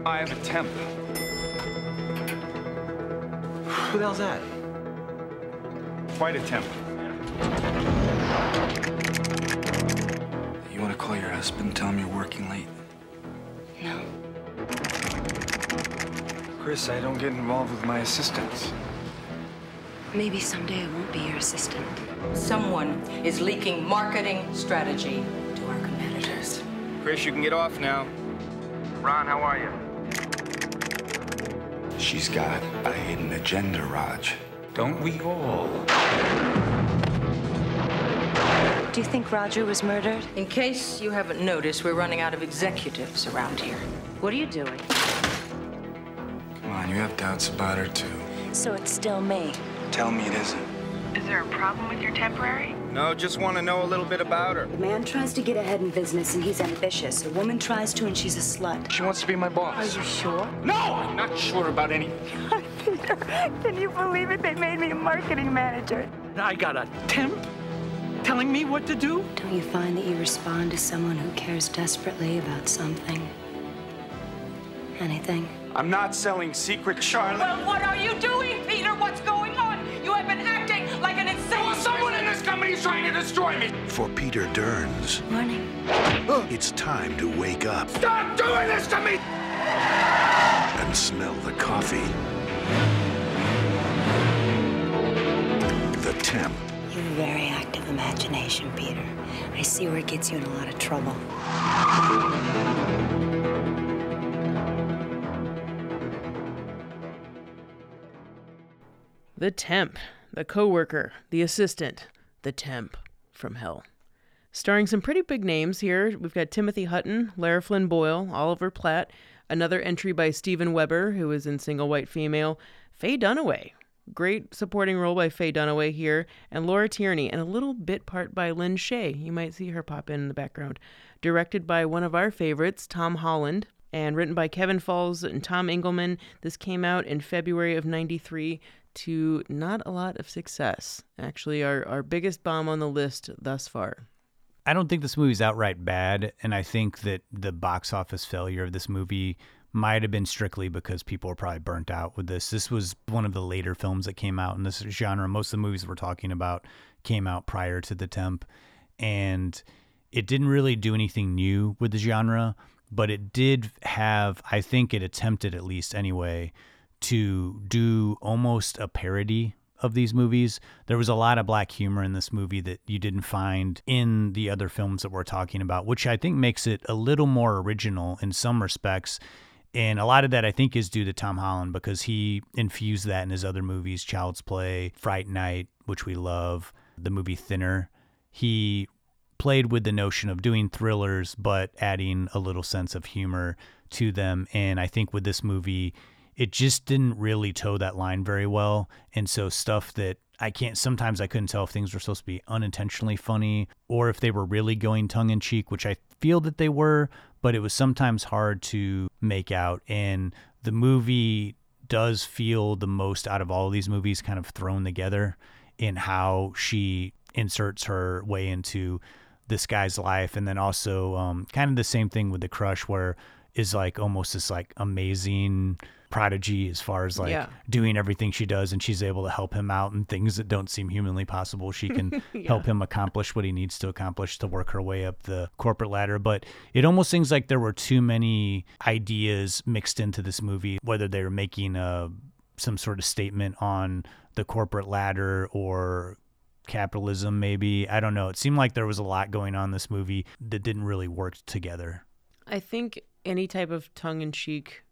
I have a temp. Who the hell's that? Quite a temp. You want to call your husband, and tell him you're working late? No. Chris, I don't get involved with my assistants. Maybe someday I won't be your assistant. Someone is leaking marketing strategy to our competitors. Chris, you can get off now. Ron, how are you? She's got a hidden agenda, Raj. Don't we all? Do you think Roger was murdered? In case you haven't noticed, we're running out of executives around here. What are you doing? Come on, you have doubts about her, too. So it's still me. Tell me it isn't. Is there a problem with your temporary? No, just want to know a little bit about her. A man tries to get ahead in business and he's ambitious. A woman tries to and she's a slut. She wants to be my boss. Are you sure? No, I'm not sure about anything. Peter, can you believe it? They made me a marketing manager. I got a temp telling me what to do? Don't you find that you respond to someone who cares desperately about something? Anything? I'm not selling secret Charlotte. Well, what are you doing, Peter? What's going on? You have been acting like an insane. Well, someone in this company is trying to destroy me. For Peter Derns, Morning. it's time to wake up Stop doing this to me! and smell the coffee. The temp. You have a very active imagination, Peter. I see where it gets you in a lot of trouble. The temp, the coworker, the assistant, the temp from hell. Starring some pretty big names here. We've got Timothy Hutton, Lara Flynn Boyle, Oliver Platt, another entry by Steven Weber, who was in Single White Female, Faye Dunaway. Great supporting role by Faye Dunaway here, and Maura Tierney, and a little bit part by Lin Shaye. You might see her pop in in the background. Directed by one of our favorites, Tom Holland, and written by Kevin Falls and Tom Engelman. This came out in February of 93 to not a lot of success. Actually, our, our biggest bomb on the list thus far. I don't think this movie's outright bad, and I think that the box office failure of this movie might have been strictly because people were probably burnt out with this. This was one of the later films that came out in this genre. Most of the movies we're talking about came out prior to The Temp, and it didn't really do anything new with the genre, but it did have, I think it attempted at least anyway, to do almost a parody of these movies. There was a lot of black humor in this movie that you didn't find in the other films that we're talking about, which I think makes it a little more original in some respects. And a lot of that I think is due to Tom Holland because he infused that in his other movies, Child's Play, Fright Night, which we love, the movie Thinner. He played with the notion of doing thrillers but adding a little sense of humor to them. And I think with this movie, it just didn't really toe that line very well. And so stuff that I can't sometimes I couldn't tell if things were supposed to be unintentionally funny or if they were really going tongue in cheek, which I feel that they were, but it was sometimes hard to make out. And the movie does feel the most out of all of these movies kind of thrown together in how she inserts her way into this guy's life and then also um, kind of the same thing with the crush where is like almost this like amazing prodigy as far as like Yeah. doing everything she does and she's able to help him out and things that don't seem humanly possible. She can Yeah. help him accomplish what he needs to accomplish to work her way up the corporate ladder. But it almost seems like there were too many ideas mixed into this movie whether they were making a some sort of statement on the corporate ladder or capitalism maybe. I don't know. It seemed like there was a lot going on in this movie that didn't really work together. I think any type of tongue in cheek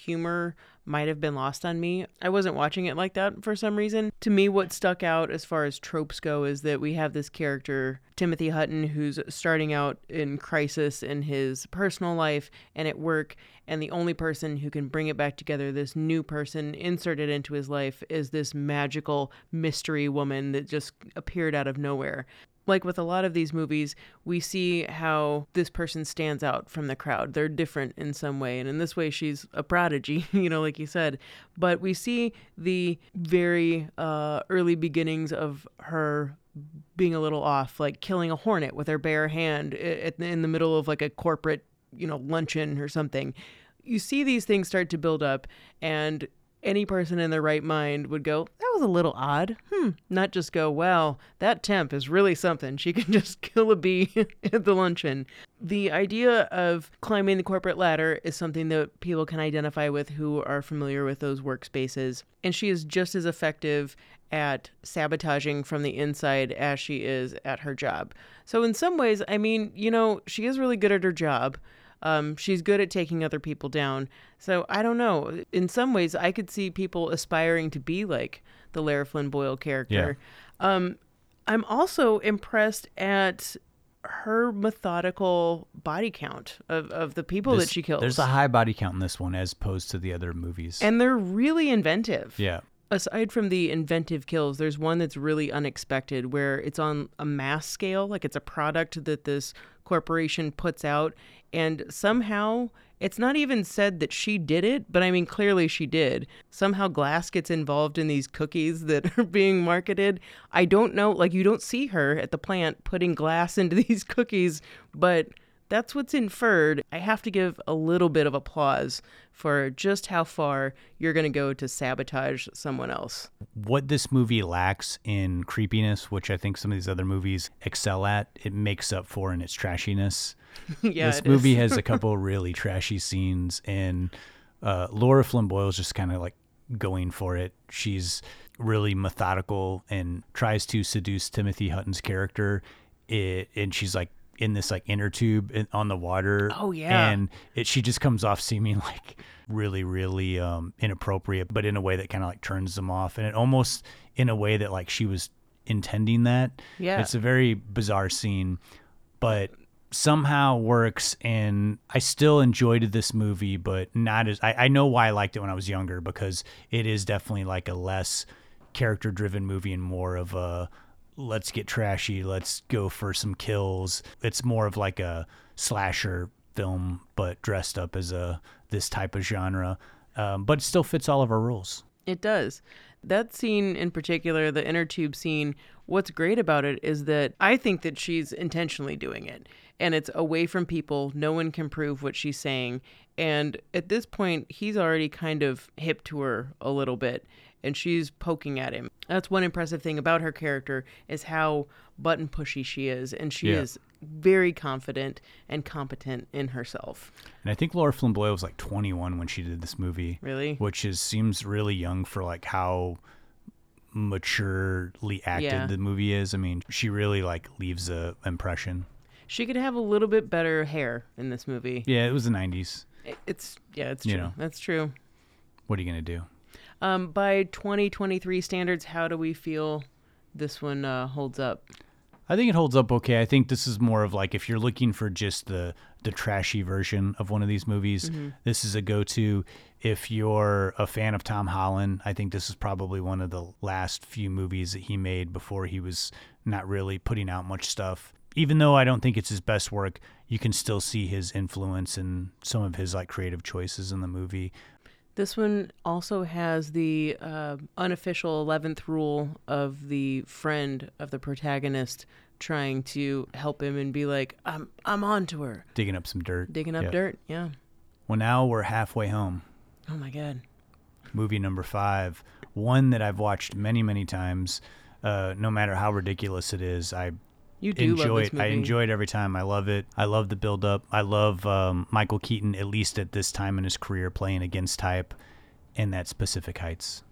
humor might have been lost on me. I wasn't watching it like that for some reason. To me, what stuck out as far as tropes go is that we have this character, Timothy Hutton, who's starting out in crisis in his personal life and at work. And the only person who can bring it back together, this new person inserted into his life, is this magical mystery woman that just appeared out of nowhere like with a lot of these movies, we see how this person stands out from the crowd. They're different in some way. And in this way, she's a prodigy, you know, like you said. But we see the very uh, early beginnings of her being a little off, like killing a hornet with her bare hand in the middle of like a corporate, you know, luncheon or something. You see these things start to build up, and any person in their right mind would go, that was a little odd. Hmm. Not just go, wow, that temp is really something. She can just kill a bee at the luncheon. The idea of climbing the corporate ladder is something that people can identify with who are familiar with those workspaces. And she is just as effective at sabotaging from the inside as she is at her job. So, in some ways, I mean, you know, she is really good at her job. Um, she's good at taking other people down. So I don't know. In some ways, I could see people aspiring to be like the Lara Flynn Boyle character. Um, I'm also impressed at her methodical body count of, of the people This- that she kills. there's a high body count in this one as opposed to the other movies and they're really inventive. yeah Aside from the inventive kills, there's one that's really unexpected where it's on a mass scale, like it's a product that this corporation puts out, and somehow it's not even said that she did it, but I mean, clearly she did. Somehow glass gets involved in these cookies that are being marketed. I don't know, like, you don't see her at the plant putting glass into these cookies, but that's what's inferred. I have to give a little bit of applause for just how far you're going to go to sabotage someone else. What this movie lacks in creepiness, which I think some of these other movies excel at, it makes up for in its trashiness. yeah, this movie has a couple really trashy scenes, and uh, Lara Flynn Boyle's just kind of like going for it. She's really methodical and tries to seduce Timothy Hutton's character. It, and she's like in this like inner tube in, on the water. Oh yeah. And it she just comes off seeming like really really um inappropriate, but in a way that kind of like turns them off, and it almost in a way that like she was intending that. Yeah. It's a very bizarre scene, but somehow works and I still enjoyed this movie, but not as I, I know why I liked it when I was younger because it is definitely like a less character driven movie and more of a let's get trashy, let's go for some kills. It's more of like a slasher film, but dressed up as a this type of genre. Um, but it still fits all of our rules. It does. That scene in particular, the inner tube scene, what's great about it is that I think that she's intentionally doing it. And it's away from people. No one can prove what she's saying. And at this point, he's already kind of hip to her a little bit and she's poking at him. That's one impressive thing about her character is how button pushy she is, and she Yeah. is very confident and competent in herself. And I think Lara Flynn Boyle was like 21 when she did this movie. Really? Which is seems really young for like how maturely acted Yeah. the movie is. I mean, she really like leaves a impression. She could have a little bit better hair in this movie. Yeah, it was the 90s. It- It's yeah, it's You true. know. That's true. What are you going to do? Um, by 2023 standards, how do we feel this one uh, holds up? I think it holds up okay. I think this is more of like if you're looking for just the the trashy version of one of these movies, Mhm. this is a go-to. If you're a fan of Tom Holland, I think this is probably one of the last few movies that he made before he was not really putting out much stuff. Even though I don't think it's his best work, you can still see his influence in some of his like creative choices in the movie. This one also has the uh, unofficial 11th rule of the friend of the protagonist trying to help him and be like, I'm, I'm on to her. Digging up some dirt. Digging up Yeah. dirt. Yeah. Well, now we're halfway home. Oh my God. movie number five, one that I've watched many, many times. Uh, no matter how ridiculous it is, I You do love enjoy this it. I enjoy it every time. I love it. I love the build up. I love um, Michael Keaton, at least at this time in his career, playing against type in that specific Heights.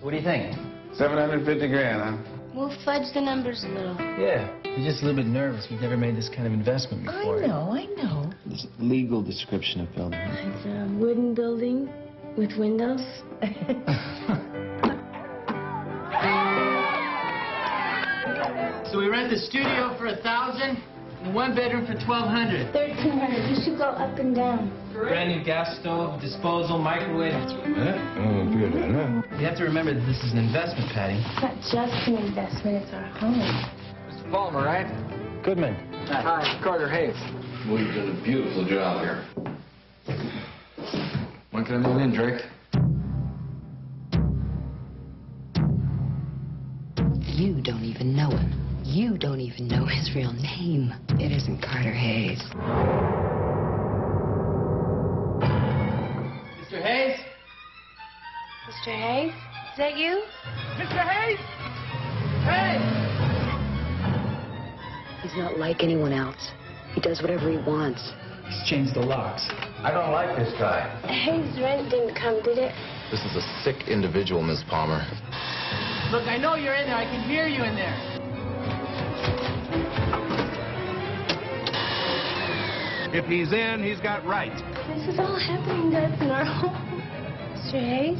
What do you think? 750 grand, huh? We'll fudge the numbers a little. Yeah, you're just a little bit nervous. We've never made this kind of investment before. I know, I know. This legal description of building. It's a wooden building with windows. So we rent the studio for a thousand and one bedroom for twelve hundred. 1300 You should go up and down. Brand new gas stove, disposal, microwave. Oh, good, huh? You have to remember that this is an investment, Patty. It's not just an investment, it's our home. Mr. Palmer, right? Goodman. Hi, Carter Hayes. Well, you've done a beautiful job here. When can I move in, Drake? You don't even know him. You don't even know his real name. It isn't Carter Hayes. Mr. Hayes? Mr. Hayes, is that you? Mr. Hayes? Hey! He's not like anyone else. He does whatever he wants. He's changed the locks. I don't like this guy. Hayes' rent didn't come, did it? This is a sick individual, Miss Palmer. Look, I know you're in there. I can hear you in there. If he's in, he's got right. This is all happening to us in our home. Mr. Hayes?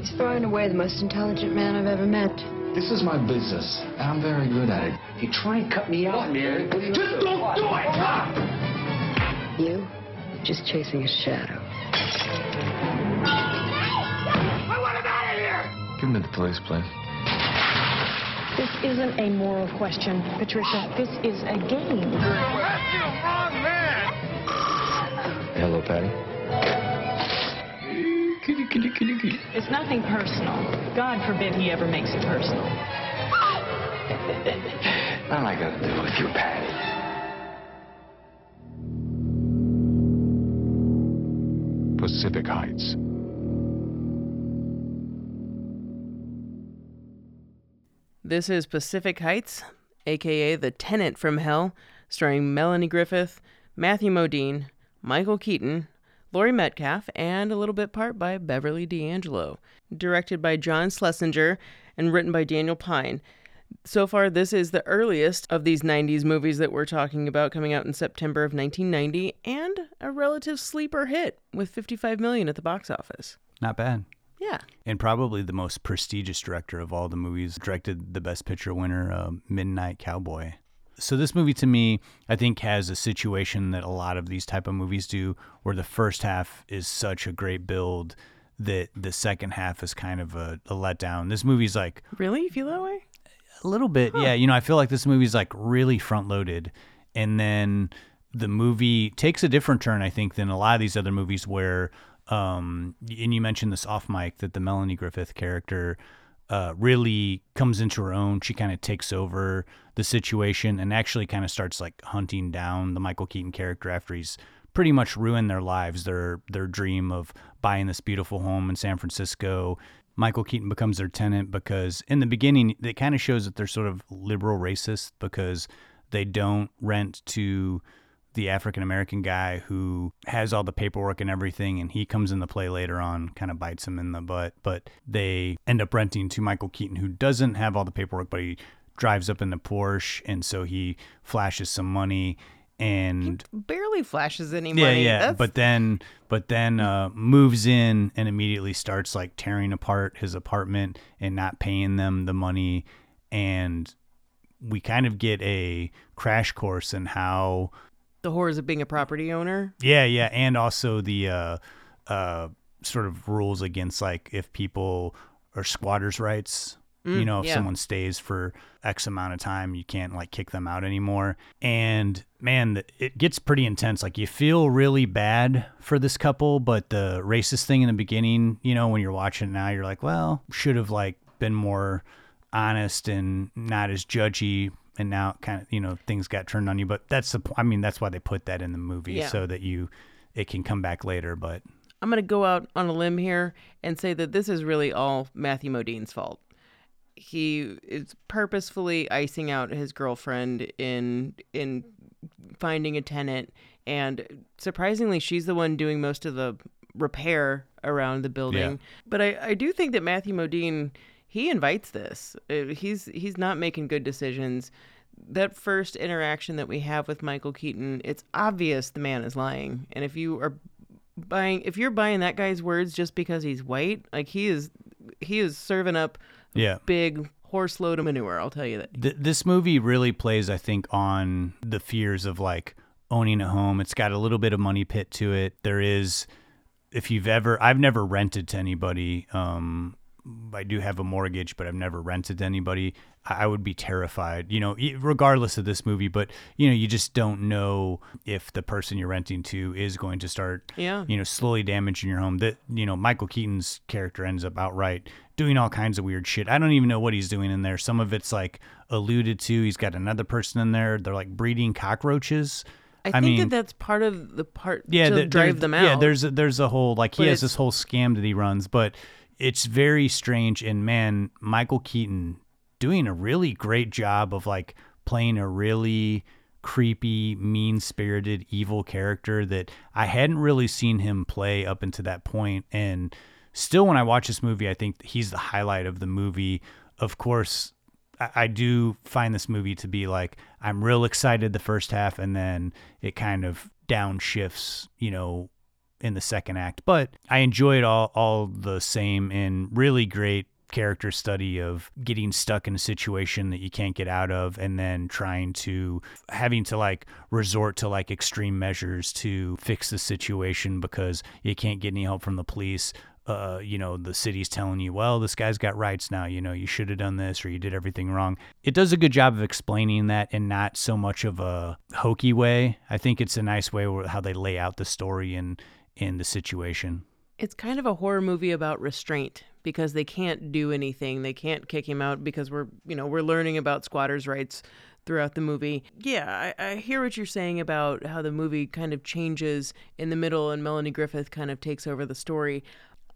He's far and away the most intelligent man I've ever met. This is my business, and I'm very good at it. You try and cut me out, man. Just don't do it! You? Just chasing a shadow. I want him out of here! Give me the police, please. This isn't a moral question, Patricia. This is a game. Hello, Patty. It's nothing personal. God forbid he ever makes it personal. What am I gonna do with you, Patty? Pacific Heights. This is Pacific Heights, aka The Tenant from Hell, starring Melanie Griffith, Matthew Modine, Michael Keaton, Laurie Metcalf, and a little bit part by Beverly D'Angelo. Directed by John Schlesinger and written by Daniel Pyne. So far, this is the earliest of these 90s movies that we're talking about coming out in September of 1990 and a relative sleeper hit with 55 million at the box office. Not bad. Yeah. And probably the most prestigious director of all the movies, directed the Best Picture winner, uh, Midnight Cowboy. So this movie to me, I think has a situation that a lot of these type of movies do where the first half is such a great build that the second half is kind of a, a letdown. This movie's like Really? You feel that way? a little bit, yeah. You know, I feel like this movie's like really front loaded, and then the movie takes a different turn, I think, than a lot of these other movies where, um, and you mentioned this off mic that the Melanie Griffith character uh, really comes into her own. She kind of takes over the situation and actually kind of starts like hunting down the Michael Keaton character after he's pretty much ruined their lives, their their dream of buying this beautiful home in San Francisco. Michael Keaton becomes their tenant because in the beginning it kind of shows that they're sort of liberal racist because they don't rent to the African American guy who has all the paperwork and everything, and he comes into play later on, kind of bites him in the butt. But they end up renting to Michael Keaton, who doesn't have all the paperwork, but he drives up in the Porsche, and so he flashes some money. And Barely flashes any yeah, money. yeah. That's- But then, but then uh, moves in and immediately starts like tearing apart his apartment and not paying them the money. And we kind of get a crash course in how the horrors of being a property owner. yeah, yeah, and also the uh, uh, sort of rules against like if people are squatters' rights. you Mm, know, if yeah. someone stays for X amount of time, you can't like kick them out anymore. And man, it gets pretty intense. Like you feel really bad for this couple, but the racist thing in the beginning, you know, when you're watching it now, you're like, well, should have like been more honest and not as judgy. And now, kind of, you know, things got turned on you. But that's the i mean, that's why they put that in the movie Yeah. so that you, it can come back later. But I'm going to go out on a limb here and say that this is really all Matthew Modine's fault. He is purposefully icing out his girlfriend in in finding a tenant and surprisingly she's the one doing most of the repair around the building. But I, I do think that Matthew Modine he invites this. Uh, He's he's not making good decisions. That first interaction that we have with Michael Keaton, it's obvious the man is lying. And if you are buying if you're buying that guy's words just because he's white, like he is he is serving up Yeah. big horse load of manure, I'll tell you that. Th- this movie really plays, I think, on the fears of like owning a home. It's got a little bit of money pit to it. There is, if you've ever, I've never rented to anybody. Um, I do have a mortgage, but I've never rented to anybody. I I would be terrified, you know, regardless of this movie. But you know, you just don't know if the person you're renting to is going to start, Yeah. you know, slowly damaging your home. That you know, Michael Keaton's character ends up outright doing all kinds of weird shit. I don't even know what he's doing in there. Some of it's like alluded to. He's got another person in there. They're like breeding cockroaches. I, think mean, that that's part of the part yeah, to there- drive them out. Yeah, there's a, there's a whole like he But has this whole scam that he runs, but it's very strange. And man, Michael Keaton doing a really great job of like playing a really creepy, mean spirited, evil character that I hadn't really seen him play up until that point. And still, when I watch this movie, I think he's the highlight of the movie. Of course, I, I do find this movie to be like I'm real excited the first half, and then it kind of downshifts, you know, in the second act. But I enjoy it all all the same, and really great character study of getting stuck in a situation that you can't get out of and then trying to having to like resort to like extreme measures to fix the situation because you can't get any help from the police uh, you know, the city's telling you, well, this guy's got rights now. You know, you should have done this or you did everything wrong. It does a good job of explaining that in not so much of a hokey way. I think it's a nice way how they lay out the story and in the situation. It's kind of a horror movie about restraint because they can't do anything. They can't kick him out because we're, you know, we're learning about squatters' rights throughout the movie. Yeah, I, I, hear what you're saying about how the movie kind of changes in the middle and Melanie Griffith kind of takes over the story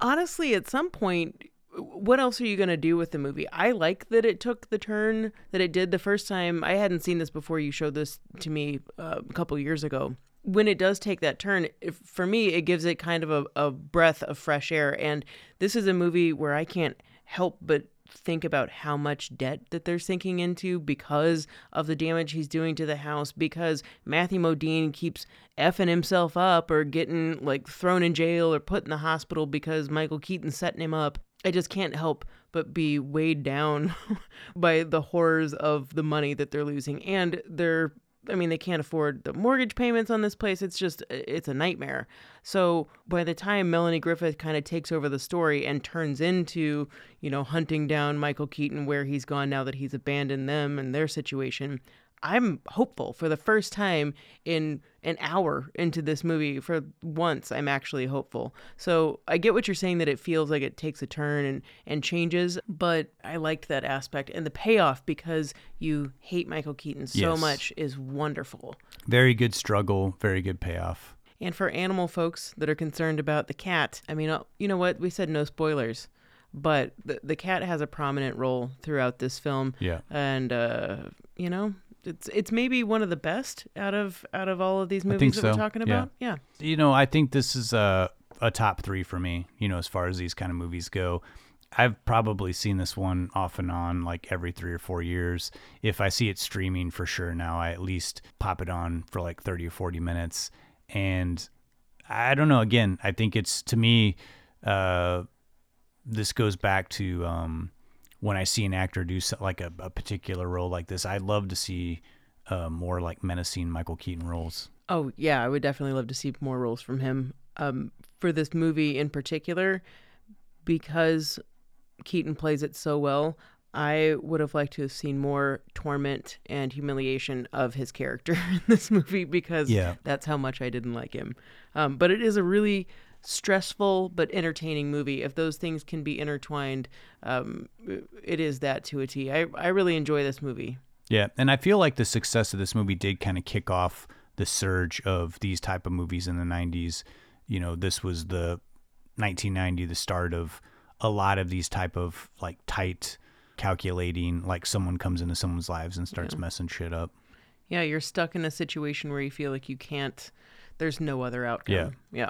honestly, at some point, what else are you going to do with the movie? I like that it took the turn that it did the first time. I hadn't seen this before you showed this to me uh, a couple years ago. When it does take that turn, if, for me, it gives it kind of a, a breath of fresh air. And this is a movie where I can't help but think about how much debt that they're sinking into because of the damage he's doing to the house because Matthew Modine keeps effing himself up or getting like thrown in jail or put in the hospital because Michael Keaton's setting him up. I just can't help but be weighed down by the horrors of the money that they're losing and they're I mean, they can't afford the mortgage payments on this place. It's just, it's a nightmare. So by the time Melanie Griffith kind of takes over the story and turns into, you know, hunting down Michael Keaton where he's gone now that he's abandoned them and their situation, I'm hopeful for the first time in an hour into this movie. For once, I'm actually hopeful. So I get what you're saying that it feels like it takes a turn and, and changes, but I liked that aspect. And the payoff, because you hate Michael Keaton so Yes. much, is wonderful. Very good struggle, very good payoff. And for animal folks that are concerned about the cat, I mean, uh, you know what? We said no spoilers, but the, the cat has a prominent role throughout this film. Yeah. And, uh, you know, it's it's maybe one of the best out of out of all of these movies that so. we're talking about. Yeah. You know, I think this is a a top three for me. You know, as far as these kind of movies go, I've probably seen this one off and on like every three or four years. If I see it streaming for sure now, I at least pop it on for like thirty or forty minutes. And I don't know. Again, I think it's to me. Uh, this goes back to um, when I see an actor do so, like a, a particular role like this. I'd love to see uh, more like menacing Michael Keaton roles. Oh yeah, I would definitely love to see more roles from him. Um, for this movie in particular, because Keaton plays it so well, I would have liked to have seen more torment and humiliation of his character in this movie because Yeah. that's how much I didn't like him. Um, but it is a really stressful but entertaining movie. If those things can be intertwined, um, it is that to a T. I, I really enjoy this movie. Yeah, and I feel like the success of this movie did kind of kick off the surge of these type of movies in the 90s. You know, this was the 1990, the start of a lot of these type of like tight calculating like someone comes into someone's lives and starts Yeah. messing shit up. Yeah, you're stuck in a situation where you feel like you can't. There's no other outcome. Yeah. Yeah.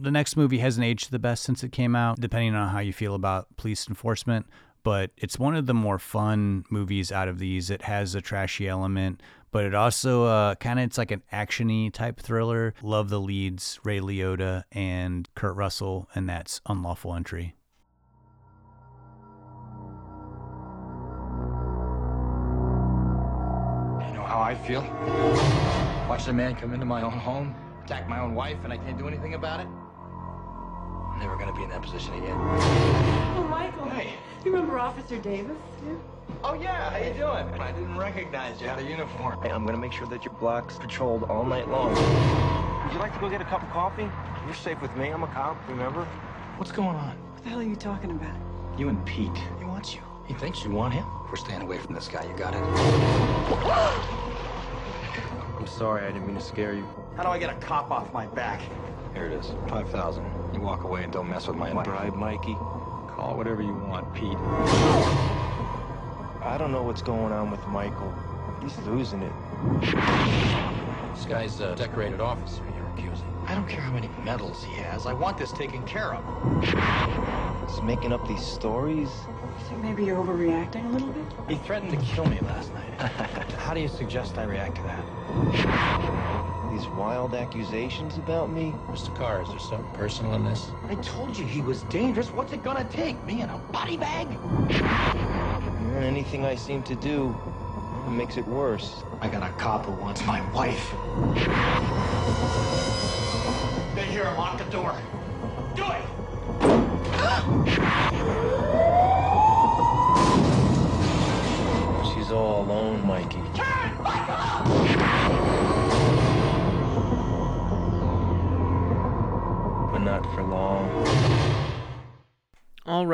The next movie hasn't aged the best since it came out, depending on how you feel about police enforcement. But it's one of the more fun movies out of these. It has a trashy element, but it also uh, kind of it's like an actiony type thriller. Love the leads, Ray Liotta and Kurt Russell, and that's Unlawful Entry. You know how I feel? Watching a man come into my own home, attack my own wife, and I can't do anything about it? I'm never gonna be in that position again. Oh, Michael. Hey. You remember Officer Davis? Oh yeah, how you doing? I didn't recognize you out of uniform. Hey, I'm gonna make sure that your block's patrolled all night long. Would you like to go get a cup of coffee? You're safe with me. I'm a cop, remember? What's going on? What the hell are you talking about? You and Pete. He wants you. He thinks you want him. We're staying away from this guy. You got it. I'm sorry. I didn't mean to scare you. How do I get a cop off my back? Here it is. Five thousand. You walk away and don't mess with my wife. Bribe, Mikey. Call it whatever you want, Pete. I don't know what's going on with Michael. He's losing it. This guy's a decorated officer you're accusing. I don't care how many medals he has. I want this taken care of. He's making up these stories. You think maybe you're overreacting a little bit? He threatened to kill me last night. how do you suggest I react to that? These wild accusations about me. Mr. Carr, is there something personal in this? I told you he was dangerous. What's it gonna take? Me in a body bag? And anything I seem to do makes it worse. I got a cop who wants my wife. Stay here and lock the door. Do it!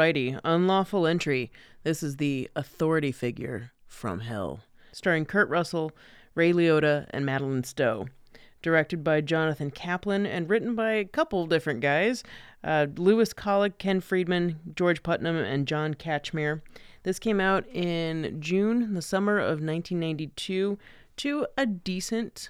Alrighty, Unlawful Entry. This is the authority figure from hell. Starring Kurt Russell, Ray Liotta, and Madeleine Stowe. Directed by Jonathan Kaplan and written by a couple different guys uh, Lewis Colick, Ken Friedman, George Putnam, and John Katchmer. This came out in June, the summer of 1992, to a decent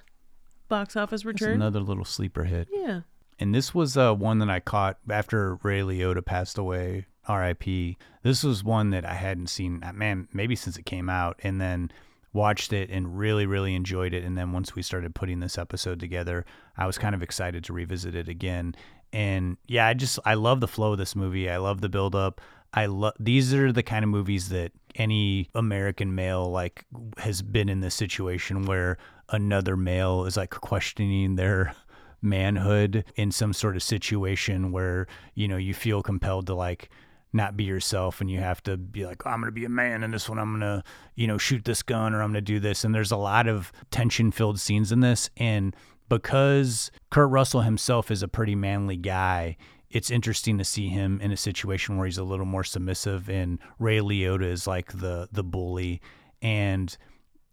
box office return. another little sleeper hit. Yeah. And this was uh, one that I caught after Ray Liotta passed away, R.I.P. This was one that I hadn't seen, uh, man, maybe since it came out, and then watched it and really, really enjoyed it. And then once we started putting this episode together, I was kind of excited to revisit it again. And yeah, I just I love the flow of this movie. I love the build up. I love these are the kind of movies that any American male like has been in this situation where another male is like questioning their manhood in some sort of situation where you know you feel compelled to like not be yourself and you have to be like oh, i'm gonna be a man in this one. I'm gonna you know shoot this gun or i'm gonna do this. And there's a lot of tension filled scenes in this. And because kurt russell himself is a pretty manly guy it's interesting to see him in a situation where he's a little more submissive and ray liotta is like the the bully. And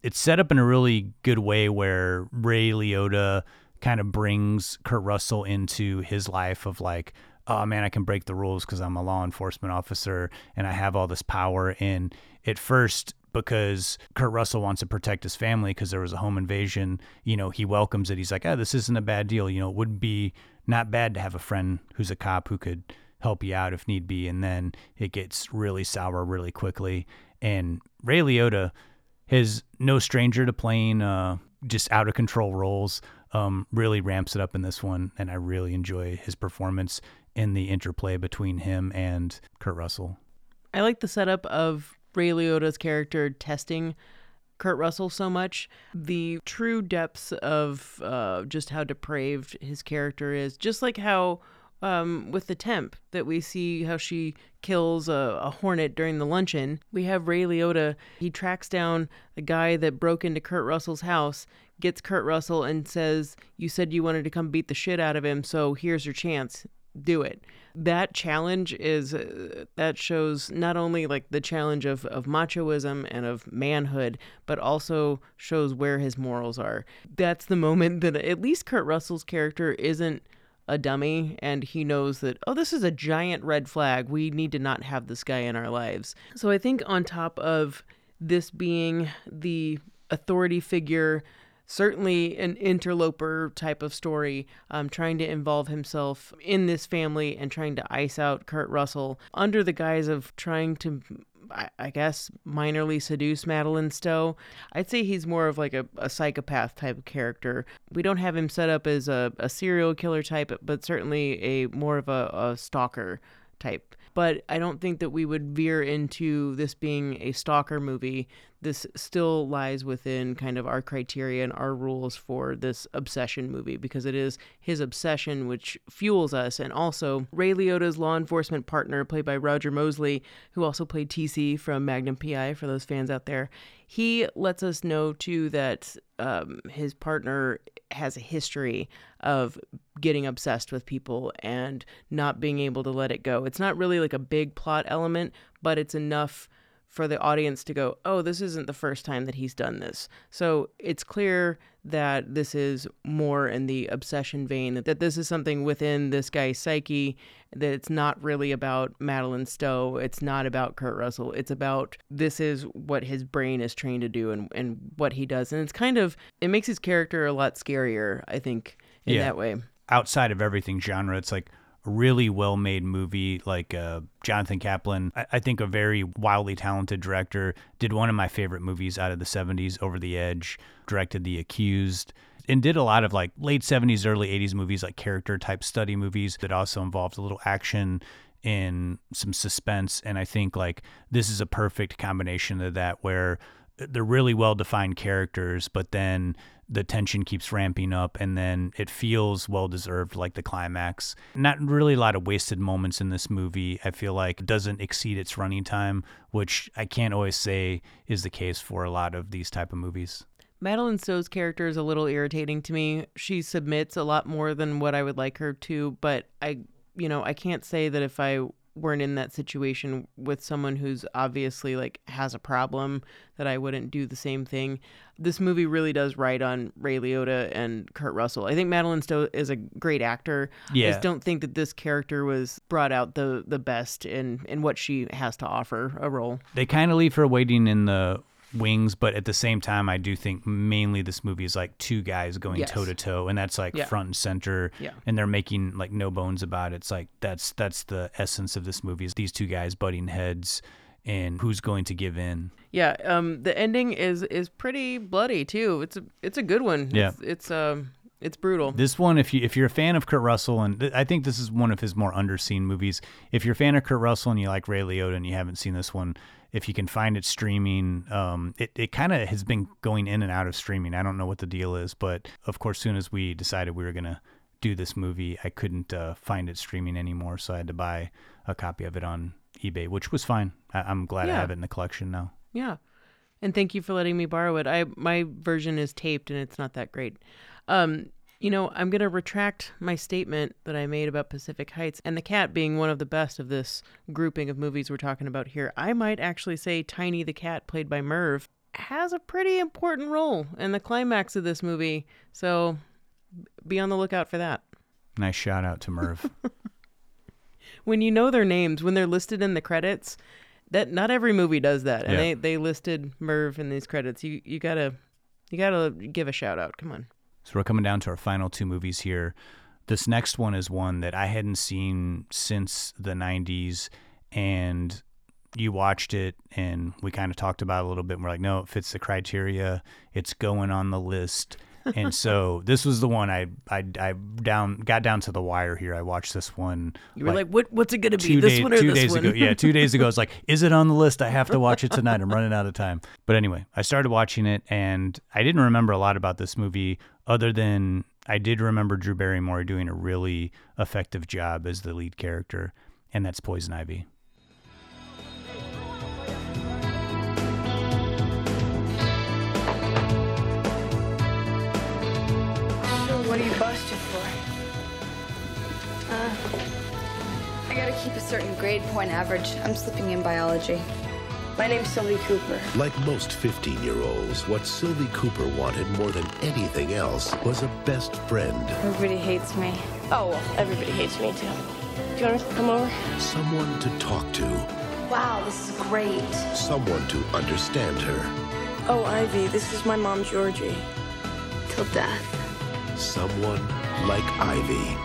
it's set up in a really good way where ray liotta kind of brings Kurt Russell into his life of like, oh man, I can break the rules because I'm a law enforcement officer and I have all this power. And at first, because Kurt Russell wants to protect his family because there was a home invasion, you know, he welcomes it. He's like, oh, this isn't a bad deal. You know, it would be not bad to have a friend who's a cop who could help you out if need be. And then it gets really sour really quickly. And Ray Liotta is no stranger to playing uh, just out of control roles um, really ramps it up in this one, and I really enjoy his performance in the interplay between him and Kurt Russell. I like the setup of Ray Liotta's character testing Kurt Russell so much. The true depths of uh, just how depraved his character is, just like how um, with the temp that we see how she kills a, a, hornet during the luncheon. We have Ray Liotta. He tracks down the guy that broke into Kurt Russell's house, gets Kurt Russell, and says, "You said you wanted to come beat the shit out of him, so here's your chance. Do it." That challenge is uh, that shows not only like the challenge of of machoism and of manhood, but also shows where his morals are. That's the moment that at least Kurt Russell's character isn't a dummy and he knows that oh this is a giant red flag we need to not have this guy in our lives so i think on top of this being the authority figure certainly an interloper type of story um, trying to involve himself in this family and trying to ice out kurt russell under the guise of trying to I guess minorly seduce Madeleine Stowe. I'd say he's more of like a, a psychopath type of character. We don't have him set up as a, a serial killer type, but certainly a more of a, a stalker type. But I don't think that we would veer into this being a stalker movie. This still lies within kind of our criteria and our rules for this obsession movie because it is his obsession which fuels us. And also, Ray Liotta's law enforcement partner, played by Roger Mosley, who also played TC from Magnum PI for those fans out there, he lets us know too that um, his partner has a history of getting obsessed with people and not being able to let it go. It's not really like a big plot element, but it's enough for the audience to go, oh, this isn't the first time that he's done this. So it's clear that this is more in the obsession vein, that this is something within this guy's psyche, that it's not really about Madeleine Stowe. It's not about Kurt Russell. It's about this is what his brain is trained to do and, and what he does. And it's kind of, it makes his character a lot scarier, I think, in Yeah. that way. Outside of everything genre, it's like really well made movie. Like uh, Jonathan Kaplan, I, I think a very wildly talented director, did one of my favorite movies out of the 70s, Over the Edge, directed The Accused. And did a lot of like late 70s, early 80s movies, like character type study movies that also involved a little action and some suspense. And I think like this is a perfect combination of that where they're really well defined characters, but then the tension keeps ramping up and then it feels well deserved like the climax. Not really a lot of wasted moments in this movie i feel like. Doesn't exceed its running time which i can't always say is the case for a lot of these type of movies. Madeleine Stowe's character is a little irritating to me. She submits a lot more than what I would like her to, but I, you know, I can't say that if I weren't in that situation with someone who's obviously like has a problem that I wouldn't do the same thing. This movie really does ride on Ray Liotta and Kurt Russell. I think Madeleine Stowe is a great actor. Yeah. I just don't think that this character was brought out the the best in in what she has to offer a role. They kind of leave her waiting in the wings, but at the same time, I do think mainly this movie is like two guys going toe to toe, and that's like Yeah. front and center. Yeah. And they're making like no bones about it. It's like that's that's the essence of this movie is these two guys butting heads, and who's going to give in. Yeah, um, the ending is is pretty bloody too. It's a it's a good one. Yeah. it's, it's um it's brutal. This one, if you if you're a fan of Kurt Russell, and th- I think this is one of his more underseen movies. If you're a fan of Kurt Russell and you like Ray Liotta and you haven't seen this one, if you can find it streaming, um, it it kind of has been going in and out of streaming. I don't know what the deal is, but of course, soon as we decided we were gonna do this movie, I couldn't uh, find it streaming anymore, so I had to buy a copy of it on eBay, which was fine. I- I'm glad I have it in the collection now. Yeah. And thank you for letting me borrow it. I my version is taped and it's not that great. Um, you know, I'm going to retract my statement that I made about Pacific Heights and The Cat being one of the best of this grouping of movies we're talking about here. I might actually say Tiny the Cat played by Merv has a pretty important role in the climax of this movie. So be on the lookout for that. Nice shout out to Merv. when you know their names when they're listed in the credits that not every movie does that and Yeah. they they listed merv in these credits you you gotta you gotta give a shout out come on So we're coming down to our final two movies here. This next one is one that I hadn't seen since the 90s, and you watched it, and we kind of talked about it a little bit. And we're like, no, it fits the criteria. It's going on the list. And so this was the one I, I I down got down to the wire here. I watched this one. you were like, what what's it gonna be this day- one or two this days one ago. Yeah, two days ago. I was like, is it on the list? I have to watch it tonight. I'm running out of time. But anyway, I started watching it, and I didn't remember a lot about this movie other than I did remember Drew Barrymore doing a really effective job as the lead character, and that's Poison Ivy. What are you busted for? Uh, I gotta keep a certain grade point average. I'm slipping in biology. My name's Sylvie Cooper. Like most 15 year olds, what Sylvie Cooper wanted more than anything else was a best friend. Everybody hates me. Oh, well, everybody hates me too. Do you want to come over? Someone to talk to, Wow, this is great. someone to understand her, Oh, Ivy, this is my mom, Georgie. Till death. someone like Ivy.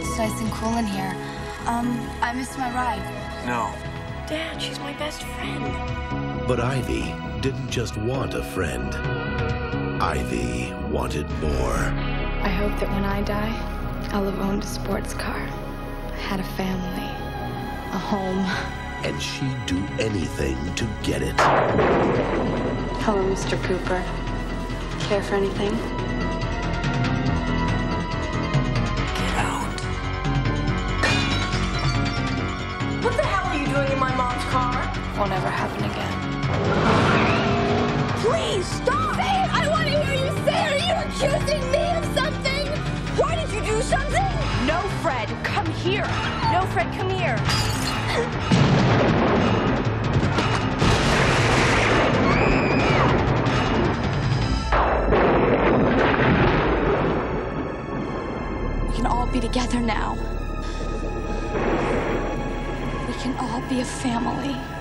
It's nice and cool in here. Um, I missed my ride. No. Dad, she's my best friend. But Ivy didn't just want a friend, Ivy wanted more. I hope that when I die, I'll have owned a sports car, had a family, a home. And she'd do anything to get it. Hello, Mr. Cooper. Care for anything? Won't ever happen again. Please stop! Say it! I want to hear you say it! Are you accusing me of something? Why did you do something? No, Fred, come here. No, Fred, come here. We can all be together now. We can all be a family.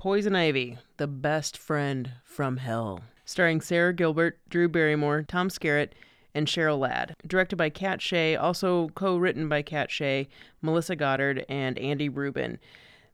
Poison Ivy, the best friend from hell. Starring Sara Gilbert, Drew Barrymore, Tom Skerritt, and Cheryl Ladd. Directed by Katt Shea, also co written by Katt Shea, Melissa Goddard, and Andy Ruben.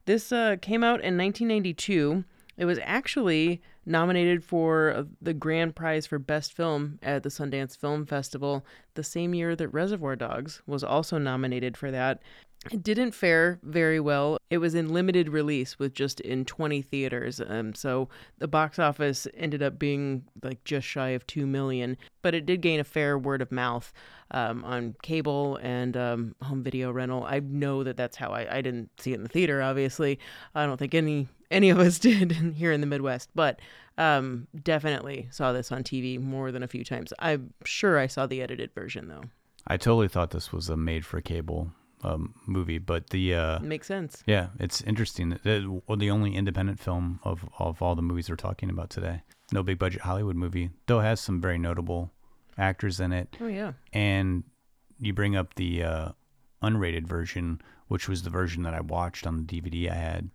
This uh, came out in 1992. It was actually nominated for the grand prize for best film at the Sundance Film Festival the same year that Reservoir Dogs was also nominated for that. It didn't fare very well. It was in limited release with just in 20 theaters. Um, so the box office ended up being like just shy of 2 million, but it did gain a fair word of mouth um, on cable and um, home video rental. I know that that's how I, I didn't see it in the theater, obviously. I don't think any any of us did here in the Midwest, but um, definitely saw this on TV more than a few times. I'm sure I saw the edited version though. I totally thought this was a made for cable um, movie, but the uh, makes sense. Yeah, it's interesting. well, the only independent film of of all the movies we're talking about today. No big budget Hollywood movie, though has some very notable actors in it. Oh yeah. And you bring up the uh, unrated version, which was the version that I watched on the DVD I had.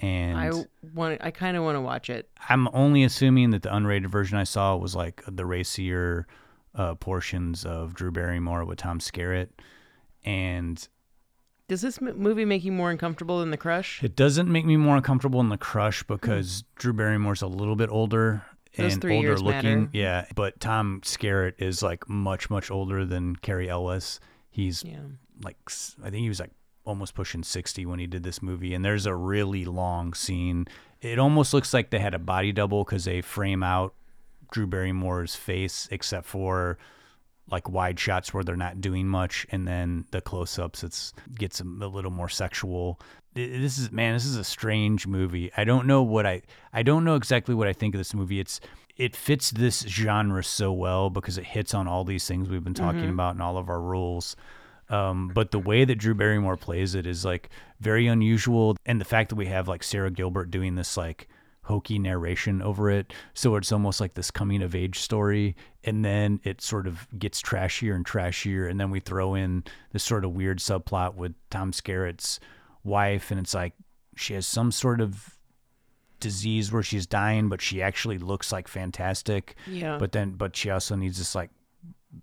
And I want I kind of want to watch it. I'm only assuming that the unrated version I saw was like the racier uh, portions of Drew Barrymore with Tom Skerritt, and does this movie make you more uncomfortable than The Crush? It doesn't make me more uncomfortable in The Crush because mm. Drew Barrymore's a little bit older Those and older looking. Matter. Yeah, but Tom Skerritt is like much much older than Cary Elwes. He's yeah. like I think he was like almost pushing 60 when he did this movie and there's a really long scene. It almost looks like they had a body double cuz they frame out Drew Barrymore's face except for like wide shots where they're not doing much and then the close-ups it's gets a, a little more sexual. This is man this is a strange movie. I don't know what i i don't know exactly what i think of this movie. It's it fits this genre so well because it hits on all these things we've been talking mm-hmm. about and all of our rules. Um, but the way that Drew Barrymore plays it is like very unusual, and the fact that we have like Sara Gilbert doing this like hokey narration over it. So it's almost like this coming of age story. And then it sort of gets trashier and trashier. And then we throw in this sort of weird subplot with Tom Skerritt's wife. And it's like she has some sort of disease where she's dying, but she actually looks like fantastic. Yeah. But then, but she also needs this like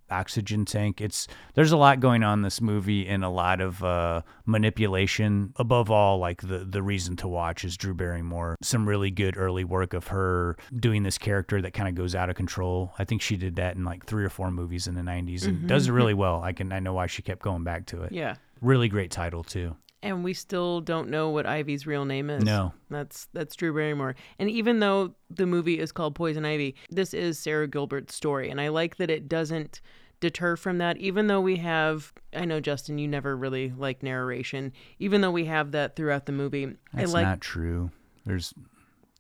oxygen tank. It's there's a lot going on in this movie and a lot of uh, manipulation. Above all, like the the reason to watch is Drew Barrymore. Some really good early work of her doing this character that kind of goes out of control. I think she did that in like three or four movies in the 90s and Mhm. does it really well. I can I know why she kept going back to it. Yeah. Really great title too. And we still don't know what Ivy's real name is. No. That's that's Drew Barrymore. And even though the movie is called Poison Ivy, this is Sara Gilbert's story. And I like that it doesn't deter from that, even though we have I know Justin, you never really like narration, even though we have that throughout the movie. That's I like not true. There's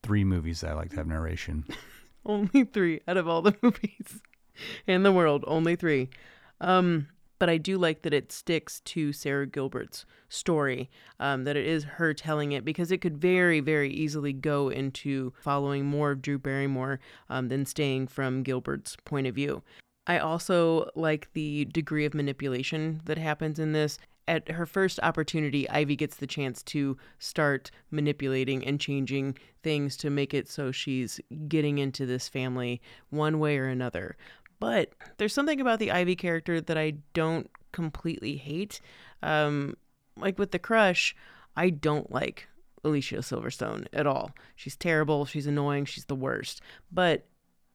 three movies that I like to have narration. only three out of all the movies in the world, only three. Um, but I do like that it sticks to Sara Gilbert's story, um, that it is her telling it because it could very, very easily go into following more of Drew Barrymore um, than staying from Gilbert's point of view. I also like the degree of manipulation that happens in this. At her first opportunity, Ivy gets the chance to start manipulating and changing things to make it so she's getting into this family one way or another. But there's something about the Ivy character that I don't completely hate. Um, like with the crush, I don't like Alicia Silverstone at all. She's terrible. She's annoying. She's the worst. But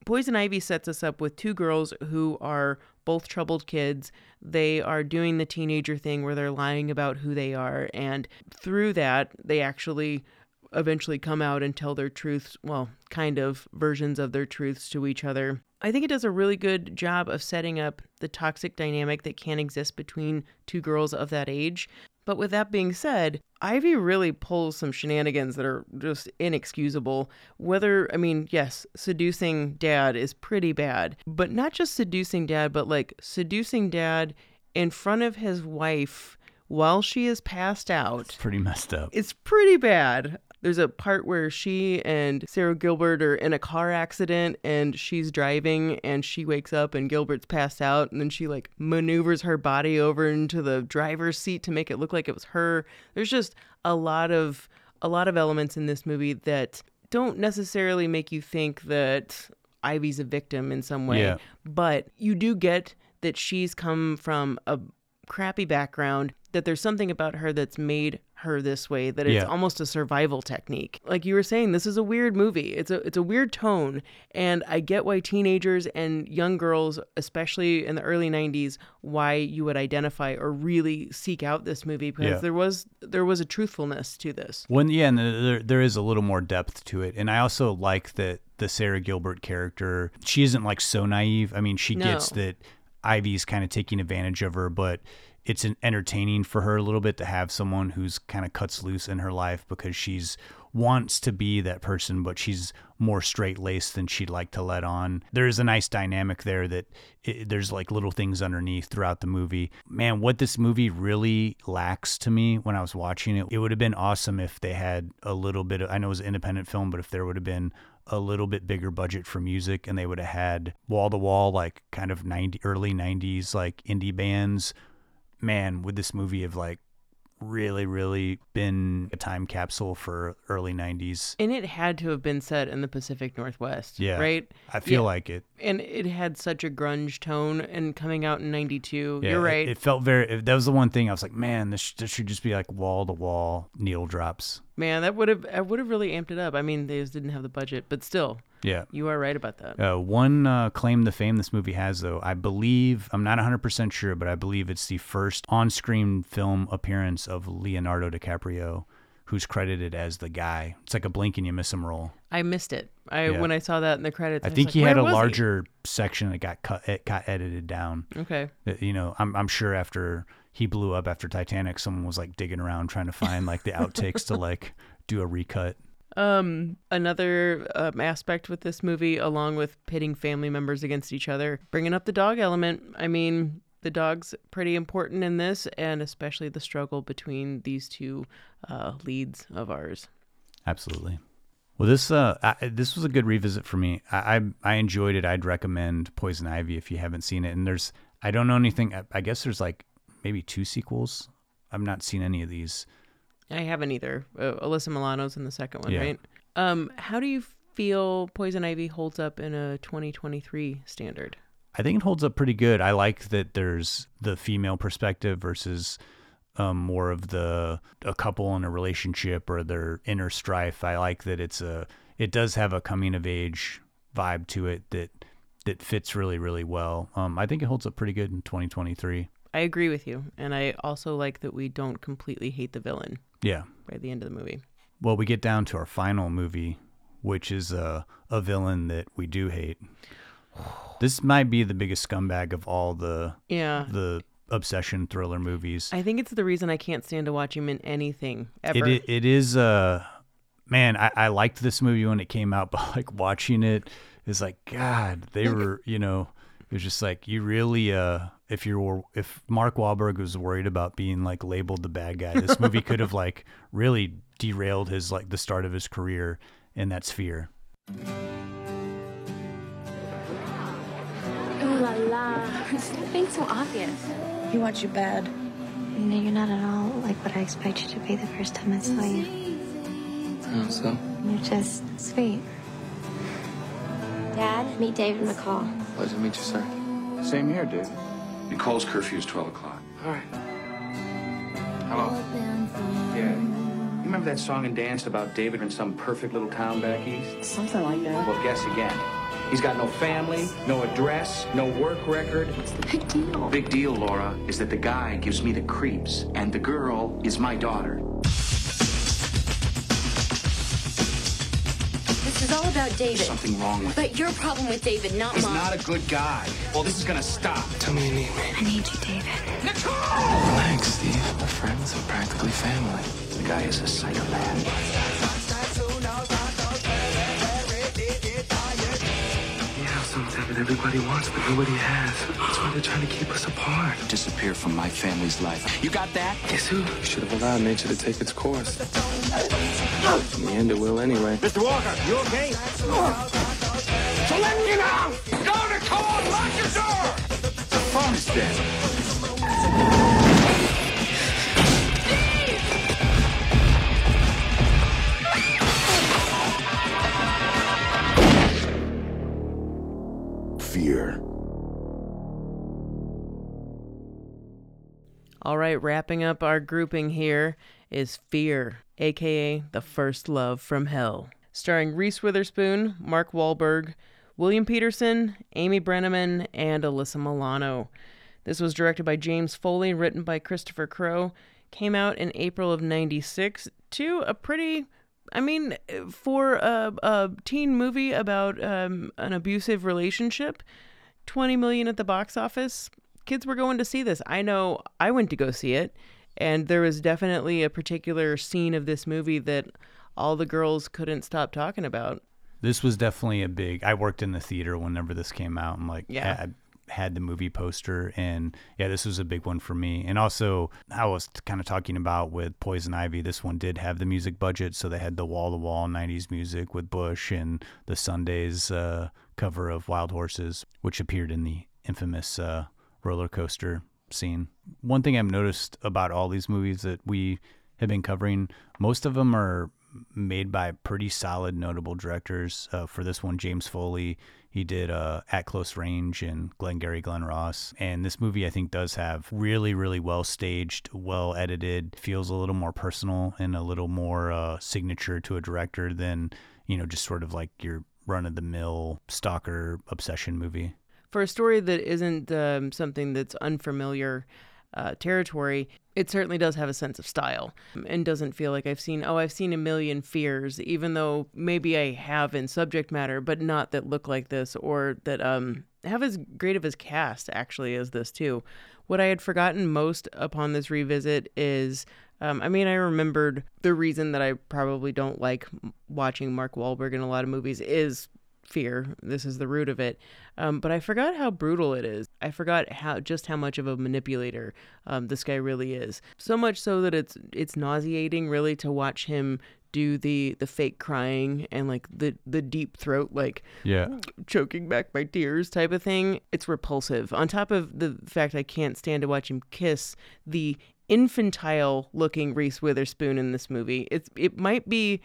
Poison Ivy sets us up with two girls who are both troubled kids. They are doing the teenager thing where they're lying about who they are. And through that, they actually eventually come out and tell their truths, well, kind of versions of their truths to each other. I think it does a really good job of setting up the toxic dynamic that can exist between two girls of that age. But with that being said, Ivy really pulls some shenanigans that are just inexcusable. Whether, I mean, yes, seducing dad is pretty bad, but not just seducing dad, but like seducing dad in front of his wife while she is passed out. It's pretty messed up. It's pretty bad. There's a part where she and Sara Gilbert are in a car accident and she's driving and she wakes up and Gilbert's passed out and then she like maneuvers her body over into the driver's seat to make it look like it was her. There's just a lot of a lot of elements in this movie that don't necessarily make you think that Ivy's a victim in some way, Yeah. but you do get that she's come from a crappy background, that there's something about her that's made her this way that it's Yeah. almost a survival technique. Like you were saying, this is a weird movie. It's a it's a weird tone, and I get why teenagers and young girls, especially in the early '90s, why you would identify or really seek out this movie because Yeah. there was there was a truthfulness to this. When yeah, and there there is a little more depth to it, and I also like that the Sara Gilbert character. She isn't like so naive. I mean, she gets that Ivy's kind of taking advantage of her, but it's an entertaining for her a little bit to have someone who's kind of cuts loose in her life because she's wants to be that person, but she's more straight laced than she'd like to let on. There's a nice dynamic there that it, there's like little things underneath throughout the movie. Man, what this movie really lacks to me when I was watching it, it would have been awesome if they had a little bit of, I know it was an independent film, but if there would have been a little bit bigger budget for music and they would have had wall to wall, like kind of 90, early 90s, like indie bands. Man, would this movie have like really, really been a time capsule for early 90s? And it had to have been set in the Pacific Northwest, Yeah. right? I feel Yeah. like it. And it had such a grunge tone, and coming out in '92, Yeah, you're right. It, felt very. That was the one thing I was like, man, this, this should just be like wall to wall needle drops. Man, that would have I would have really amped it up. I mean, they just didn't have the budget, but still, Yeah. you are right about that. Uh, one uh, claim to fame this movie has, though, I believe, I'm not 100% sure, but I believe it's the first on screen film appearance of Leonardo DiCaprio, who's credited as the guy. It's like a blink and you miss him role. I missed it. I Yeah. when I saw that in the credits, I was think like, he had "Where a larger section that got cut, it got edited down. Okay. You know, I'm, I'm sure after he blew up after Titanic, someone was like digging around trying to find like the outtakes to like do a recut. Um, another um, aspect with this movie, along with pitting family members against each other, bringing up the dog element. I mean, the dog's pretty important in this, and especially the struggle between these two uh, leads of ours. Absolutely. Well, this uh, I, this was a good revisit for me. I, I I enjoyed it. I'd recommend Poison Ivy if you haven't seen it. And there's I don't know anything. I, I guess there's like maybe two sequels. I've not seen any of these. I haven't either. Uh, Alyssa Milano's in the second one, Yeah. right? Um, how do you feel Poison Ivy holds up in a 2023 standard? I think it holds up pretty good. I like that there's the female perspective versus um, more of the a couple in a relationship or their inner strife. I like that it's a it does have a coming of age vibe to it that that fits really really well. Um, I think it holds up pretty good in 2023. I agree with you, and I also like that we don't completely hate the villain Yeah. by the end of the movie. Well, we get down to our final movie, which is a a villain that we do hate. This might be the biggest scumbag of all the Yeah. the obsession thriller movies. I think it's the reason I can't stand to watch him in anything ever. It it is uh man, I, I liked this movie when it came out, but like watching it is like God, they were you know was just like you really uh if you were if Mark Wahlberg was worried about being like labeled the bad guy, this movie could have like really derailed his like the start of his career in that sphere. Ooh la la. Stop being so obvious. He wants you bad. No, you're not at all like what I expect you to be the first time I saw you. Oh, so? You're just sweet. Dad, meet David McCall. Pleasure to meet you, sir. Same here, dude. Nicole's curfew is 12 o'clock. All right. Hello. Yeah. You remember that song and dance about David in some perfect little town back east? Something like that. Well, guess again. He's got no family, no address, no work record. What's the big deal? Big deal, Laura, is that the guy gives me the creeps, and the girl is my daughter. Is all about David. Something wrong with But your problem with David, not He's mine. He's not a good guy. Well, this is gonna stop. Tell me you need me. I need you, David. Nicole! Relax, Steve. We're friends. We're practically family. The guy is a psychopath. That everybody wants, but nobody has. That's why they're trying to keep us apart. Disappear from my family's life. You got that? Guess who? You should have allowed nature to take its course. In the end, it will anyway. Mr. Walker, you okay? So let me out! Go to call! Lock your door! The phone is dead. All right, wrapping up our grouping here is Fear, aka The First Love from Hell, starring Reese Witherspoon, Mark Wahlberg, William Petersen, Amy Brenneman, and Alyssa Milano. This was directed by James Foley, written by Christopher Crowe, came out in April of 96 to a pretty I mean, for a, a teen movie about um, an abusive relationship, 20 million at the box office, kids were going to see this. I know I went to go see it, and there was definitely a particular scene of this movie that all the girls couldn't stop talking about. This was definitely a big. I worked in the theater whenever this came out, and like, Yeah. had, had the movie poster, and yeah, this was a big one for me. And also, I was kind of talking about with Poison Ivy. This one did have the music budget, so they had the wall to wall '90s music with Bush and the Sundays uh, cover of Wild Horses, which appeared in the infamous uh, roller coaster scene. One thing I've noticed about all these movies that we have been covering, most of them are made by pretty solid, notable directors. Uh, for this one, James Foley, he did uh, At Close Range and Glengarry Glen Ross. And this movie, I think, does have really, really well staged, well edited, feels a little more personal and a little more uh, signature to a director than, you know, just sort of like your run of the mill stalker obsession movie. For a story that isn't um, something that's unfamiliar uh, territory, it certainly does have a sense of style and doesn't feel like I've seen, oh, I've seen a million fears, even though maybe I have in subject matter, but not that look like this or that um, have as great of a cast actually as this too. What I had forgotten most upon this revisit is um, I mean, I remembered the reason that I probably don't like watching Mark Wahlberg in a lot of movies is fear. This is the root of it. Um, but I forgot how brutal it is. I forgot how just how much of a manipulator um, this guy really is. So much so that it's it's nauseating really to watch him do the the fake crying and like the the deep throat like Yeah. choking back my tears type of thing. It's repulsive. On top of the fact I can't stand to watch him kiss the infantile looking Reese Witherspoon in this movie. It's it might be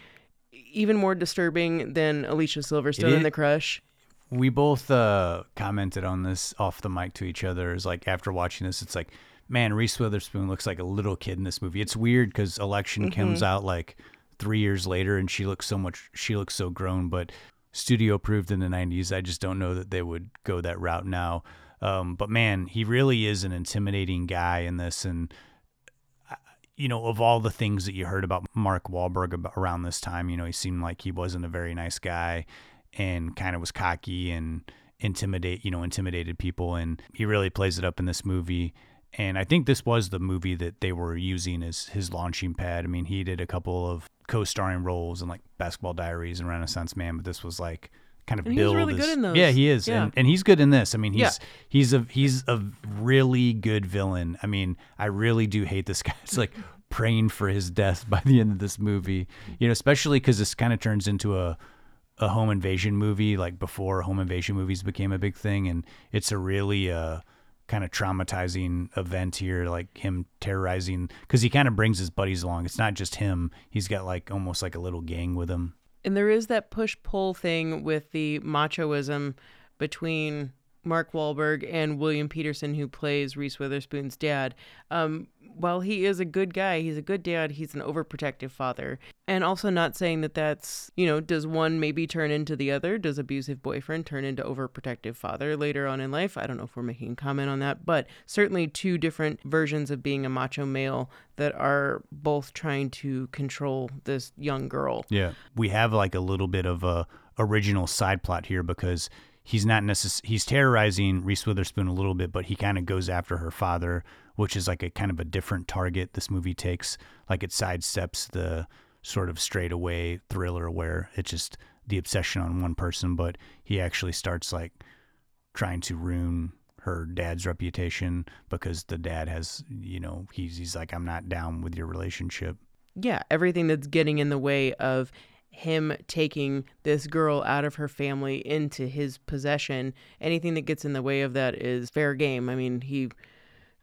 even more disturbing than Alicia Silverstone in The Crush. We both uh, commented on this off the mic to each other. Is like after watching this, it's like, man, Reese Witherspoon looks like a little kid in this movie. It's weird because Election comes Mhm. out like three years later, and she looks so much. She looks so grown, but studio approved in the '90s. I just don't know that they would go that route now. Um, but man, he really is an intimidating guy in this, and you know, of all the things that you heard about Mark Wahlberg about around this time, you know, he seemed like he wasn't a very nice guy and kind of was cocky and intimidate, you know, intimidated people. And he really plays it up in this movie. And I think this was the movie that they were using as his launching pad. I mean, he did a couple of co-starring roles in like Basketball Diaries and Renaissance Man, but this was like kind of And he was billed really as- good in those. Yeah, he is, Yeah. and and he's good in this. I mean, he's Yeah. he's a he's a really good villain. I mean, I really do hate this guy. It's like praying for his death by the end of this movie. You know, especially because this kind of turns into a a home invasion movie, like before home invasion movies became a big thing, and it's a really uh kind of traumatizing event here, like him terrorizing because he kind of brings his buddies along. It's not just him; he's got like almost like a little gang with him. And there is that push pull thing with the machoism between Mark Wahlberg and William Petersen, who plays Reese Witherspoon's dad. Um, while he is a good guy, he's a good dad, he's an overprotective father. And also, not saying that that's, you know, does one maybe turn into the other? Does abusive boyfriend turn into overprotective father later on in life? I don't know if we're making a comment on that, but certainly two different versions of being a macho male that are both trying to control this young girl. Yeah, we have like a little bit of a original side plot here because he's not necess- he's terrorizing Reese Witherspoon a little bit, but he kind of goes after her father, which is like a kind of a different target. This movie takes like it sidesteps the sort of straightaway thriller where it's just the obsession on one person, but he actually starts like trying to ruin her dad's reputation because the dad has, you know, he's he's like I'm not down with your relationship. yeah, everything that's getting in the way of him taking this girl out of her family into his possession, anything that gets in the way of that is fair game. I mean, he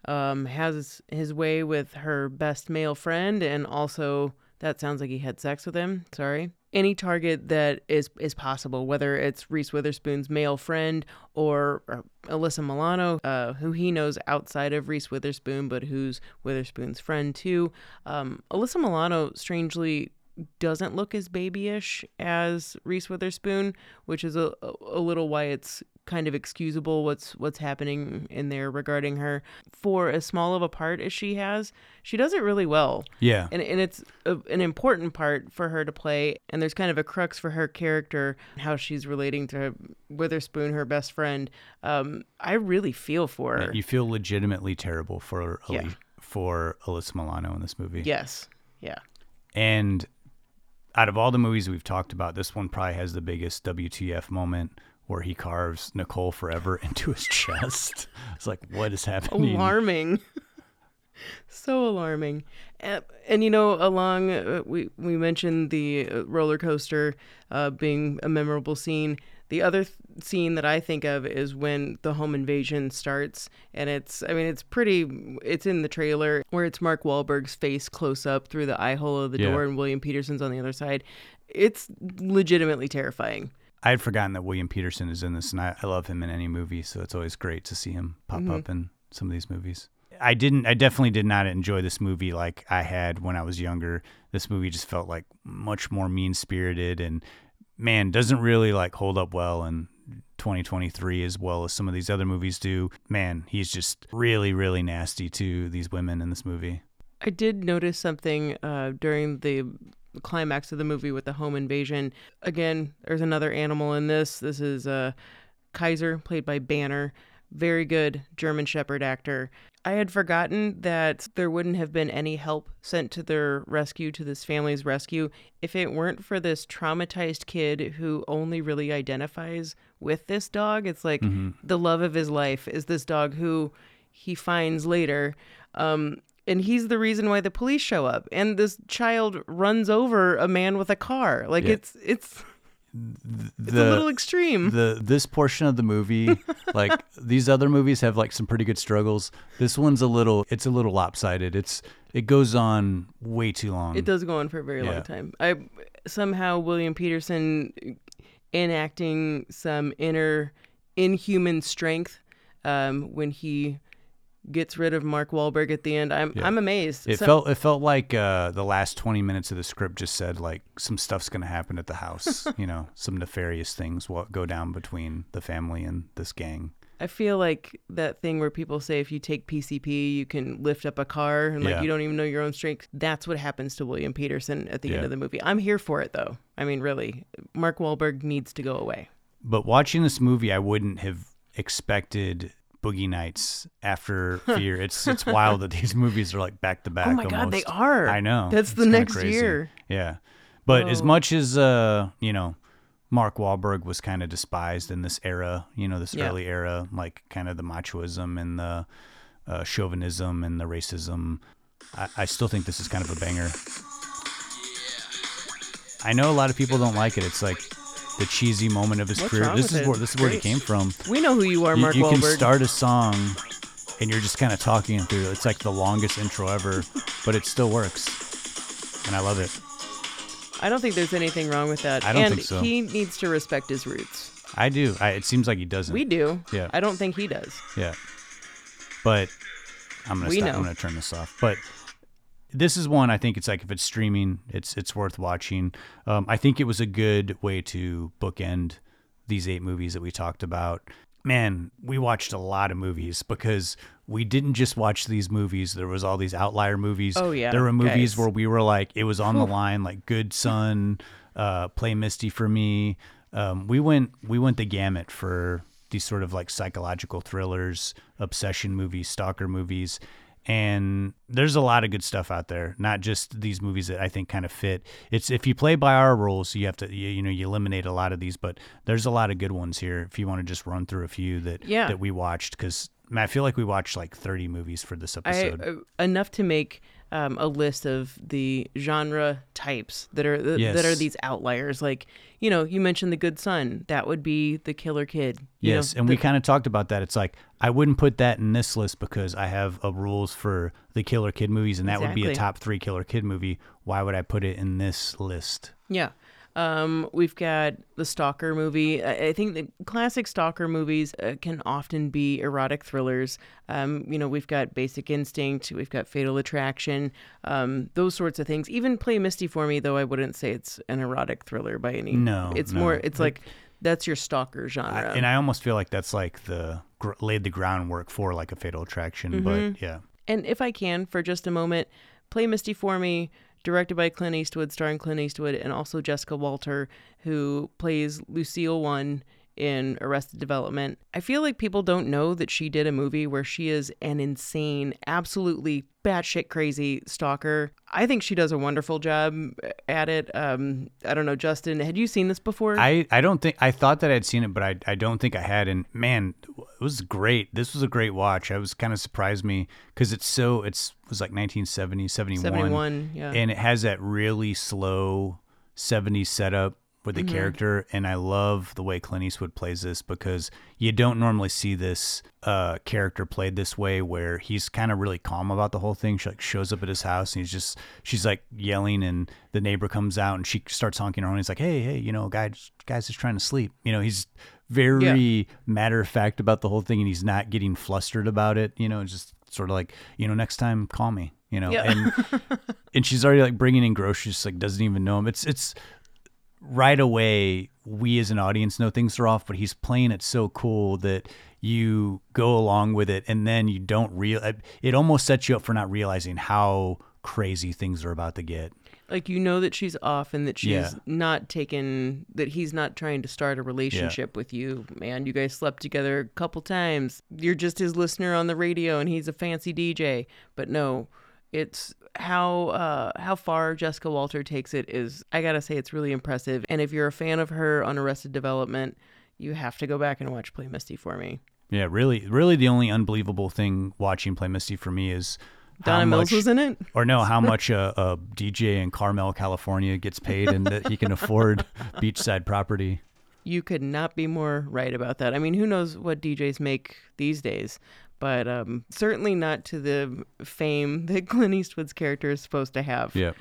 um, has his way with her best male friend and also that sounds like he had sex with him. Sorry. Any target that is is possible, whether it's Reese Witherspoon's male friend or, or Alyssa Milano, uh, who he knows outside of Reese Witherspoon, but who's Witherspoon's friend too. Um, Alyssa Milano, strangely, doesn't look as babyish as Reese Witherspoon, which is a, a little why it's kind of excusable what's what's happening in there regarding her. For as small of a part as she has, she does it really well. Yeah. And, and it's a, an important part for her to play. And there's kind of a crux for her character, how she's relating to Witherspoon, her best friend. Um, I really feel for her. You feel legitimately terrible for Yeah. For Alyssa Milano in this movie. Yes. Yeah. And out of all the movies we've talked about, this one probably has the biggest WTF moment where he carves Nicole forever into his chest. It's like, what is happening? alarming so alarming and, and you know along uh, we we mentioned the uh, roller coaster uh, being a memorable scene the other th- scene that i think of is when the home invasion starts and it's i mean it's pretty it's in the trailer where it's mark Wahlberg's face close up through the eye hole of the Yeah. door and william petersen's on the other side it's legitimately terrifying I had forgotten that William Petersen is in this, and I, I love him in any movie, so it's always great to see him pop Mhm. up in some of these movies. I didn't, I definitely did not enjoy this movie like I had when I was younger. This movie just felt like much more mean spirited, and man, doesn't really like hold up well in 2023 as well as some of these other movies do. Man, he's just really, really nasty to these women in this movie. I did notice something uh, during the climax of the movie with the home invasion. Again, there's another animal in this. This is uh, Kaiser, played by Banner. Very good German Shepherd actor. I had forgotten that there wouldn't have been any help sent to their rescue, to this family's rescue, if it weren't for this traumatized kid who only really identifies with this dog. It's like Mhm. the love of his life is this dog who he finds later. Um, and he's the reason why the police show up. And this child runs over a man with a car. Like Yeah. it's it's it's a little extreme. The this portion of the movie, like these other movies, have like some pretty good struggles. This one's a little, it's a little lopsided. It's it goes on way too long. It does go on for a very Yeah. long time. I somehow William Petersen enacting some inner inhuman strength um, when he gets rid of Mark Wahlberg at the end. I'm Yeah. I'm amazed. It Some- felt it felt like uh, the last twenty minutes of the script just said like some stuff's gonna happen at the house. you know, some nefarious things will go down between the family and this gang. I feel like that thing where people say if you take PCP, you can lift up a car and like Yeah. you don't even know your own strength. That's what happens to William Petersen at the end of the movie. I'm here for it though. I mean, really, Mark Wahlberg needs to go away. But watching this movie, I wouldn't have expected Boogie Nights after Fear. It's it's wild that these movies are like back to back. Oh my God, they are. I know. That's the next crazy. year. Yeah, but as much as uh, you know, Mark Wahlberg was kind of despised in this era. You know, this Yeah. early era, like kind of the machoism and the uh, chauvinism and the racism. I, I still think this is kind of a banger. I know a lot of people don't like it. It's like the cheesy moment of his What's career. This is where this is where Great. came from. We know who you are, You- Mark you, can Wahlberg. start a song and you're just kind of talking through it. It's like the longest intro ever, but it still works. And I love it. I don't think there's anything wrong with that. I don't and think so. he needs to respect his roots. I do. I, it seems like he doesn't. We do. Yeah. I don't think he does. Yeah. But I'm gonna We stop. know. I'm gonna turn this off. But this is one I think it's like if it's streaming, it's it's worth watching. Um, I think it was a good way to bookend these eight movies that we talked about. Man, we watched a lot of movies because we didn't just watch these movies. There was all these outlier movies. Oh, yeah, There were movies guys. where we were like, it was on the line, like Good Son, uh, Play Misty for Me. Um, we went we went the gamut for these sort of like psychological thrillers, obsession movies, stalker movies. And there's a lot of good stuff out there, not just these movies that I think kind of fit. It's if you play by our rules, you have to you, you know you eliminate a lot of these, but there's a lot of good ones here. If you want to just run through a few that Yeah. that we watched, because I feel like we watched like 30 movies for this I episode. uh, enough to make um, a list of the genre types that are that are these outliers. Like you know, you mentioned the Good Son. That would be the Killer Kid. you Yes, know, and we kind of talked about that. It's like I wouldn't put that in this list because I have uh, rules for the Killer Kid movies, and that would be a top three Killer Kid movie. Why would I put it in this list? Yeah. Um, we've got the Stalker movie. I, I think the classic Stalker movies uh, can often be erotic thrillers. Um, you know, we've got Basic Instinct, we've got Fatal Attraction, um, those sorts of things. Even Play Misty for me, though I wouldn't say it's an erotic thriller by any. No, it's no. more. It's But- like that's your Stalker I, genre. and I almost feel like that's like the gr- laid the groundwork for like a Fatal Attraction. Mhm. But yeah, And if I can, for just a moment, play Misty for me, directed by Clint Eastwood, starring Clint Eastwood, and also Jessica Walter, who plays Lucille One in Arrested Development. I feel like people don't know that she did a movie where she is an insane, absolutely batshit crazy stalker. I think she does a wonderful job at it. Um, I don't know, Justin, had you seen this before? I, I don't think I thought that I'd seen it, but I I don't think I had. And man, it was great. This was a great watch. I was kind of surprised me because it's so it's it was like 1970, 71, 71, yeah. and it has that really slow 70s setup with the Mhm. character, and I love the way Clint Eastwood plays this because you don't normally see this uh, character played this way, where he's kind of really calm about the whole thing. She like shows up at his house, and he's just she's like yelling, and the neighbor comes out, and she starts honking her horn. He's like, "Hey, hey, you know, guy, guy's just trying to sleep." You know, he's very matter of fact about the whole thing, and he's not getting flustered about it. You know, just sort of like, you know, next time call me. You know, Yeah. and and she's already like bringing in groceries, like doesn't even know him. It's it's right away we as an audience know things are off, but he's playing it so cool that you go along with it, and then you don't real. It almost sets you up for not realizing how crazy things are about to get. like you know that she's off and that she's Yeah. not taken that he's not trying to start a relationship with you man you guys slept together a couple times you're just his listener on the radio and he's a fancy dj but no it's how uh how far jessica walter takes it is i gotta say it's really impressive and if you're a fan of her on arrested development you have to go back and watch play misty for me Yeah, really, really, the only unbelievable thing watching Play Misty for me is Donna Mills much- was in it? or no, how much a, a DJ in Carmel, California, gets paid, and that he can afford beachside property. You could not be more right about that. I mean, who knows what DJs make these days, but um, certainly not to the fame that Clint Eastwood's character is supposed to have. Yeah.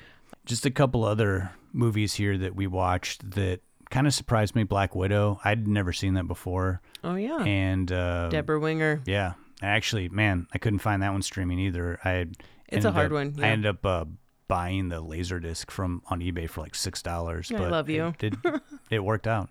Just a couple other movies here that we watched that kind of surprised me. Black Widow. I'd never seen that before. Oh, yeah. And uh, Debra Winger. Yeah. Actually, man, I couldn't find that one streaming either. I It's a hard up- one, I yeah. ended up uh, buying the laser disc from on eBay for like six dollars. I but love you. It, did, it worked out.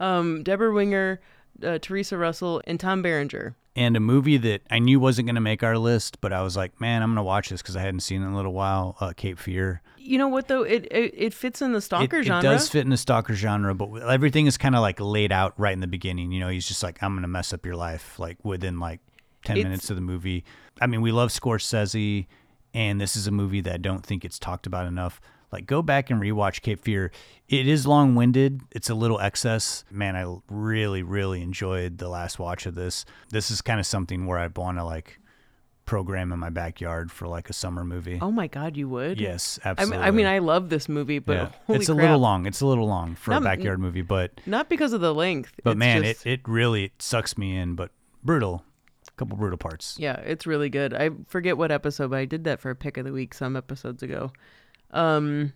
Um, Debra Winger, uh, Theresa Russell, and Tom Berenger. And a movie that I knew wasn't going to make our list, but I was like, man, I'm going to watch this because I hadn't seen it in a little while. Uh, Cape Fear. You know what though? It it, it fits in the stalker it, genre. It does fit in the stalker genre, but everything is kind of like laid out right in the beginning. You know, he's just like, I'm going to mess up your life, like within like 10 It's- minutes of the movie. I mean, we love Scorsese, and this is a movie that I don't think it's talked about enough. Like, go back and rewatch Cape Fear. It is long winded, it's a little excess. Man, I really, really enjoyed the last watch of this. This is kind of something where I'd want to like program in my backyard for like a summer movie. Oh my God, you would? Yes, I mean, I mean, I love this movie, but Yeah. it's a crap. little long. It's a little long for a backyard movie, but Not because of the length. but man, just- it, it really sucks me in. But brutal, a couple brutal parts. Yeah, it's really good. I forget what episode, but I did that for a pick of the week some episodes ago. Um,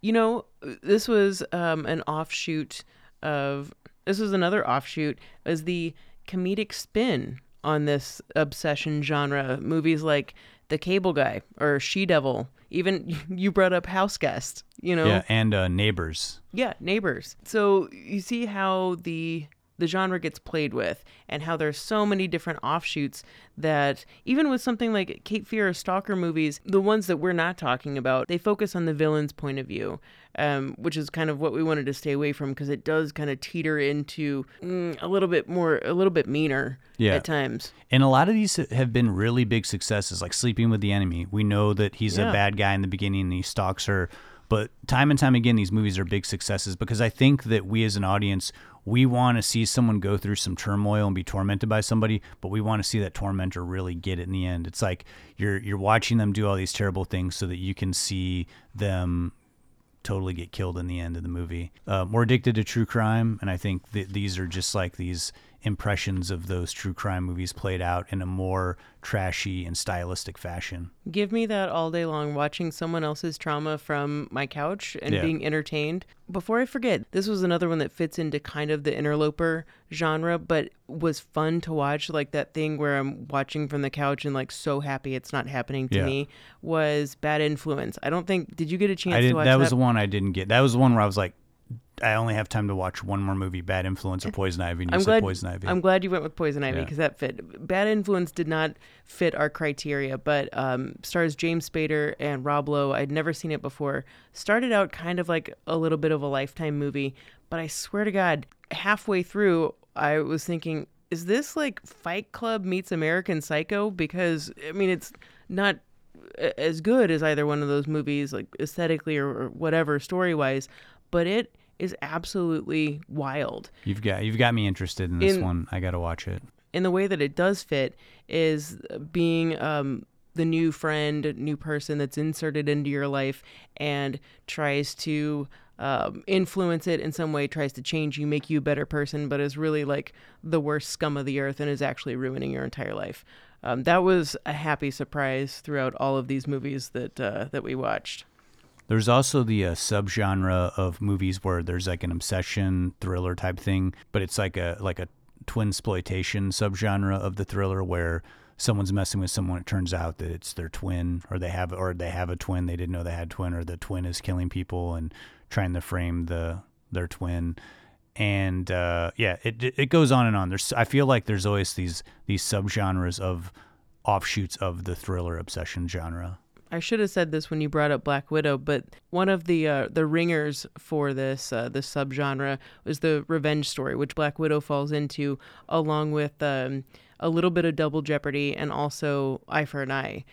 you know, this was um, an offshoot of this was another offshoot as the comedic spin on this obsession genre. Movies like The Cable Guy or She Devil. Even you brought up House Guest. You know, Yeah, and uh, Neighbors. yeah, neighbors. So you see how the the genre gets played with and how there's so many different offshoots that even with something like Cape Fear or Stalker movies, the ones that we're not talking about, they focus on the villain's point of view, um, which is kind of what we wanted to stay away from because it does kind of teeter into mm, a little bit more, a little bit meaner Yeah. at times. And a lot of these have been really big successes, like Sleeping with the Enemy. We know that he's Yeah. a bad guy in the beginning and he stalks her. But time and time again, these movies are big successes because I think that we as an audience, we want to see someone go through some turmoil and be tormented by somebody, but we want to see that tormentor really get it in the end. It's like you're you're watching them do all these terrible things so that you can see them totally get killed in the end of the movie. Uh, we're addicted to true crime, and I think these are just like these impressions of those true crime movies played out in a more trashy and stylistic fashion. Give me that all day long, watching someone else's trauma from my couch and Yeah. being entertained. Before I forget, this was another one that fits into kind of the interloper genre, but was fun to watch. Like that thing where I'm watching from the couch and like so happy it's not happening to Yeah. me was Bad Influence. I don't think, did you get a chance I to didn't. watch That that? was the one I didn't get. That was the one where I was like, I only have time to watch one more movie: Bad Influence or Poison Ivy. And you I'm said glad, Poison Ivy. I'm glad you went with Poison Ivy Yeah. because that fit. Bad Influence did not fit our criteria, but um, stars James Spader and Rob Lowe. I'd never seen it before. Started out kind of like a little bit of a lifetime movie, but I swear to God, halfway through, I was thinking, is this like Fight Club meets American Psycho? Because I mean, it's not as good as either one of those movies, like aesthetically or, or whatever story wise, but it is absolutely wild. You've got you've got me interested in this In- one. I got to watch it. and the way that it does fit is being um, the new friend, new person that's inserted into your life and tries to um, influence it in some way, tries to change you, make you a better person, but is really like the worst scum of the earth and is actually ruining your entire life. Um, that was a happy surprise throughout all of these movies that uh, that we watched. There's also the uh, subgenre of movies where there's like an obsession thriller type thing, but it's like a like a twin exploitation subgenre of the thriller where someone's messing with someone. It turns out that it's their twin, or they have or they have a twin they didn't know they had a twin, or the twin is killing people and trying to frame the their twin. And uh, yeah, it it goes on and on. There's I feel like there's always these these subgenres of offshoots of the thriller obsession genre. I should have said this when you brought up Black Widow, but one of the uh, the ringers for this uh, this subgenre was the revenge story, which Black Widow falls into, along with um, a little bit of Double Jeopardy and also Eye for an Eye.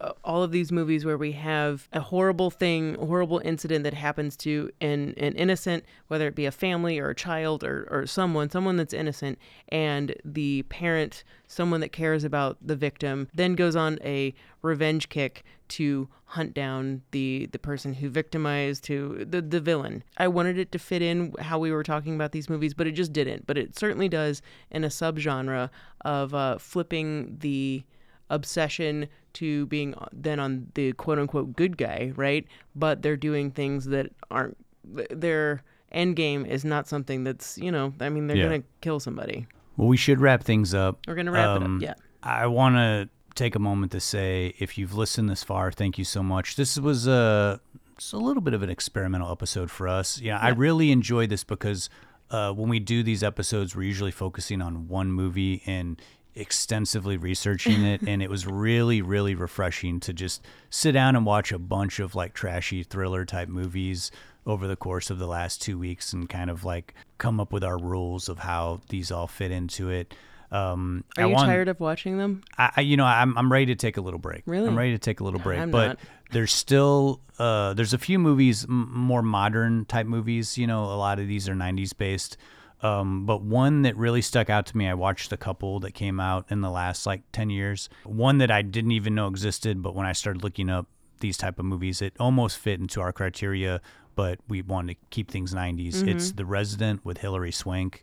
Uh, all of these movies where we have a horrible thing, a horrible incident that happens to an, an innocent, whether it be a family or a child or, or someone, someone that's innocent, and the parent, someone that cares about the victim, then goes on a revenge kick to hunt down the the person who victimized who the the villain. I wanted it to fit in how we were talking about these movies, but it just didn't. But it certainly does in a subgenre of uh, flipping the obsession to being then on the quote unquote good guy, right? But they're doing things that aren't their end game is not something that's you know I mean they're Yeah. gonna kill somebody. Well, we should wrap things up. We're gonna wrap it up, Um, yeah. I want to take a moment to say, if you've listened this far, thank you so much. This was a, it's a little bit of an experimental episode for us. Yeah, I really enjoy this because uh, when we do these episodes, we're usually focusing on one movie and extensively researching it and it was really really refreshing to just sit down and watch a bunch of like trashy thriller type movies over the course of the last two weeks and kind of like come up with our rules of how these all fit into it um Are I you want- tired of watching them? I, I you know I'm I'm ready to take a little break. Really? I'm ready to take a little break. I'm but not. there's still uh there's a few movies m- more modern type movies. You know, a lot of these are 90s based. Um, but one that really stuck out to me, I watched a couple that came out in the last like 10 years. One that I didn't even know existed, but when I started looking up these type of movies, it almost fit into our criteria, but we wanted to keep things 90s. It's Mhm. The Resident with Hilary Swank.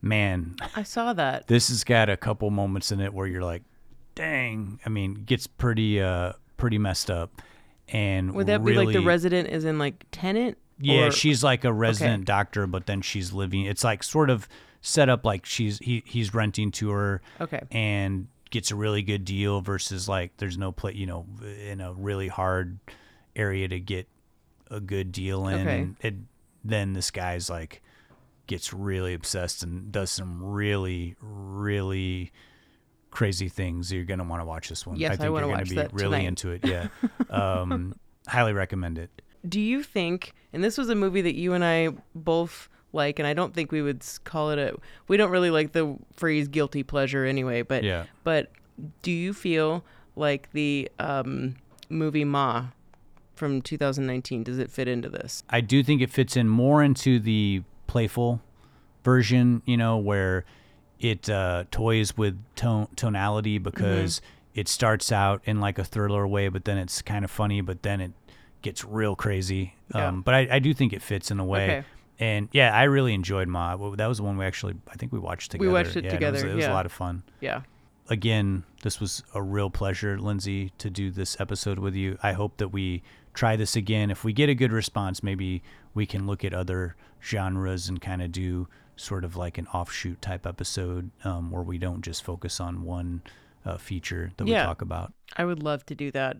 Man, I saw that. this has got a couple moments in it where you're like, dang. I mean, gets pretty uh pretty messed up. And Would that be like the resident is in like tenant? Yeah, Or- she's like a Okay. resident doctor, but then she's living. It's like sort of set up like she's he he's renting to her. Okay. And gets a really good deal versus like there's no play, you know, in a really hard area to get a good deal in. Okay. And it, then this guy's like gets really obsessed and does some really really crazy things. You're gonna want to watch this one. Yes, I think wanna you're gonna be really tonight. into it. Yeah. um, highly recommend it. Do you think, and this was a movie that you and I both like, and I don't think we would call it a, we don't really like the phrase guilty pleasure anyway, but, Yeah. but do you feel like the um, movie Ma from 2019 does it fit into this? I do think it fits in more into the playful version, you know, where it uh, toys with tone tonality because it starts out in like a thriller way, but then it's kind of funny, but then it gets real crazy. Yeah. Um, but I, I do think it fits in a way. Okay. And yeah, I really enjoyed Ma. That was the one we actually, I think we watched together. We watched it Yeah, together, It was, it was yeah. a lot of fun. Yeah. Again, this was a real pleasure, Lindsay, to do this episode with you. I hope that we try this again. If we get a good response, maybe we can look at other genres and kind of do sort of like an offshoot type episode um, where we don't just focus on one uh, feature that Yeah. we talk about. I would love to do that.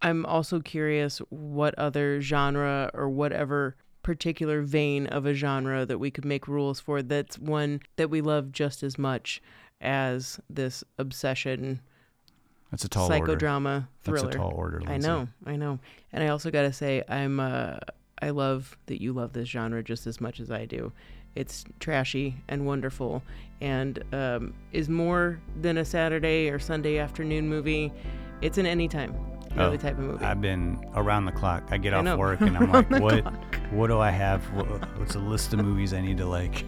I'm also curious what other genre or whatever particular vein of a genre that we could make rules for that's one that we love just as much as this obsession That's a tall order. psychodrama thriller. That's a tall order. I know, I know. And I also got to say I'm uh I love that you love this genre just as much as I do. It's trashy and wonderful and um, is more than a Saturday or Sunday afternoon movie. It's an anytime really Oh, type of movie. I've been around the clock. I get I off know. work and I'm like, what? clock. What do I have? What, what's a list of movies I need to like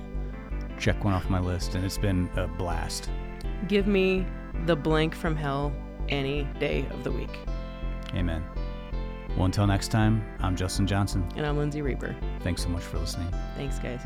check one off my list? And it's been a blast. Give me the blank from hell any day of the week. Amen. Well, until next time, I'm Justin Johnson. And I'm Lindsay Reaper. Thanks so much for listening. Thanks, guys.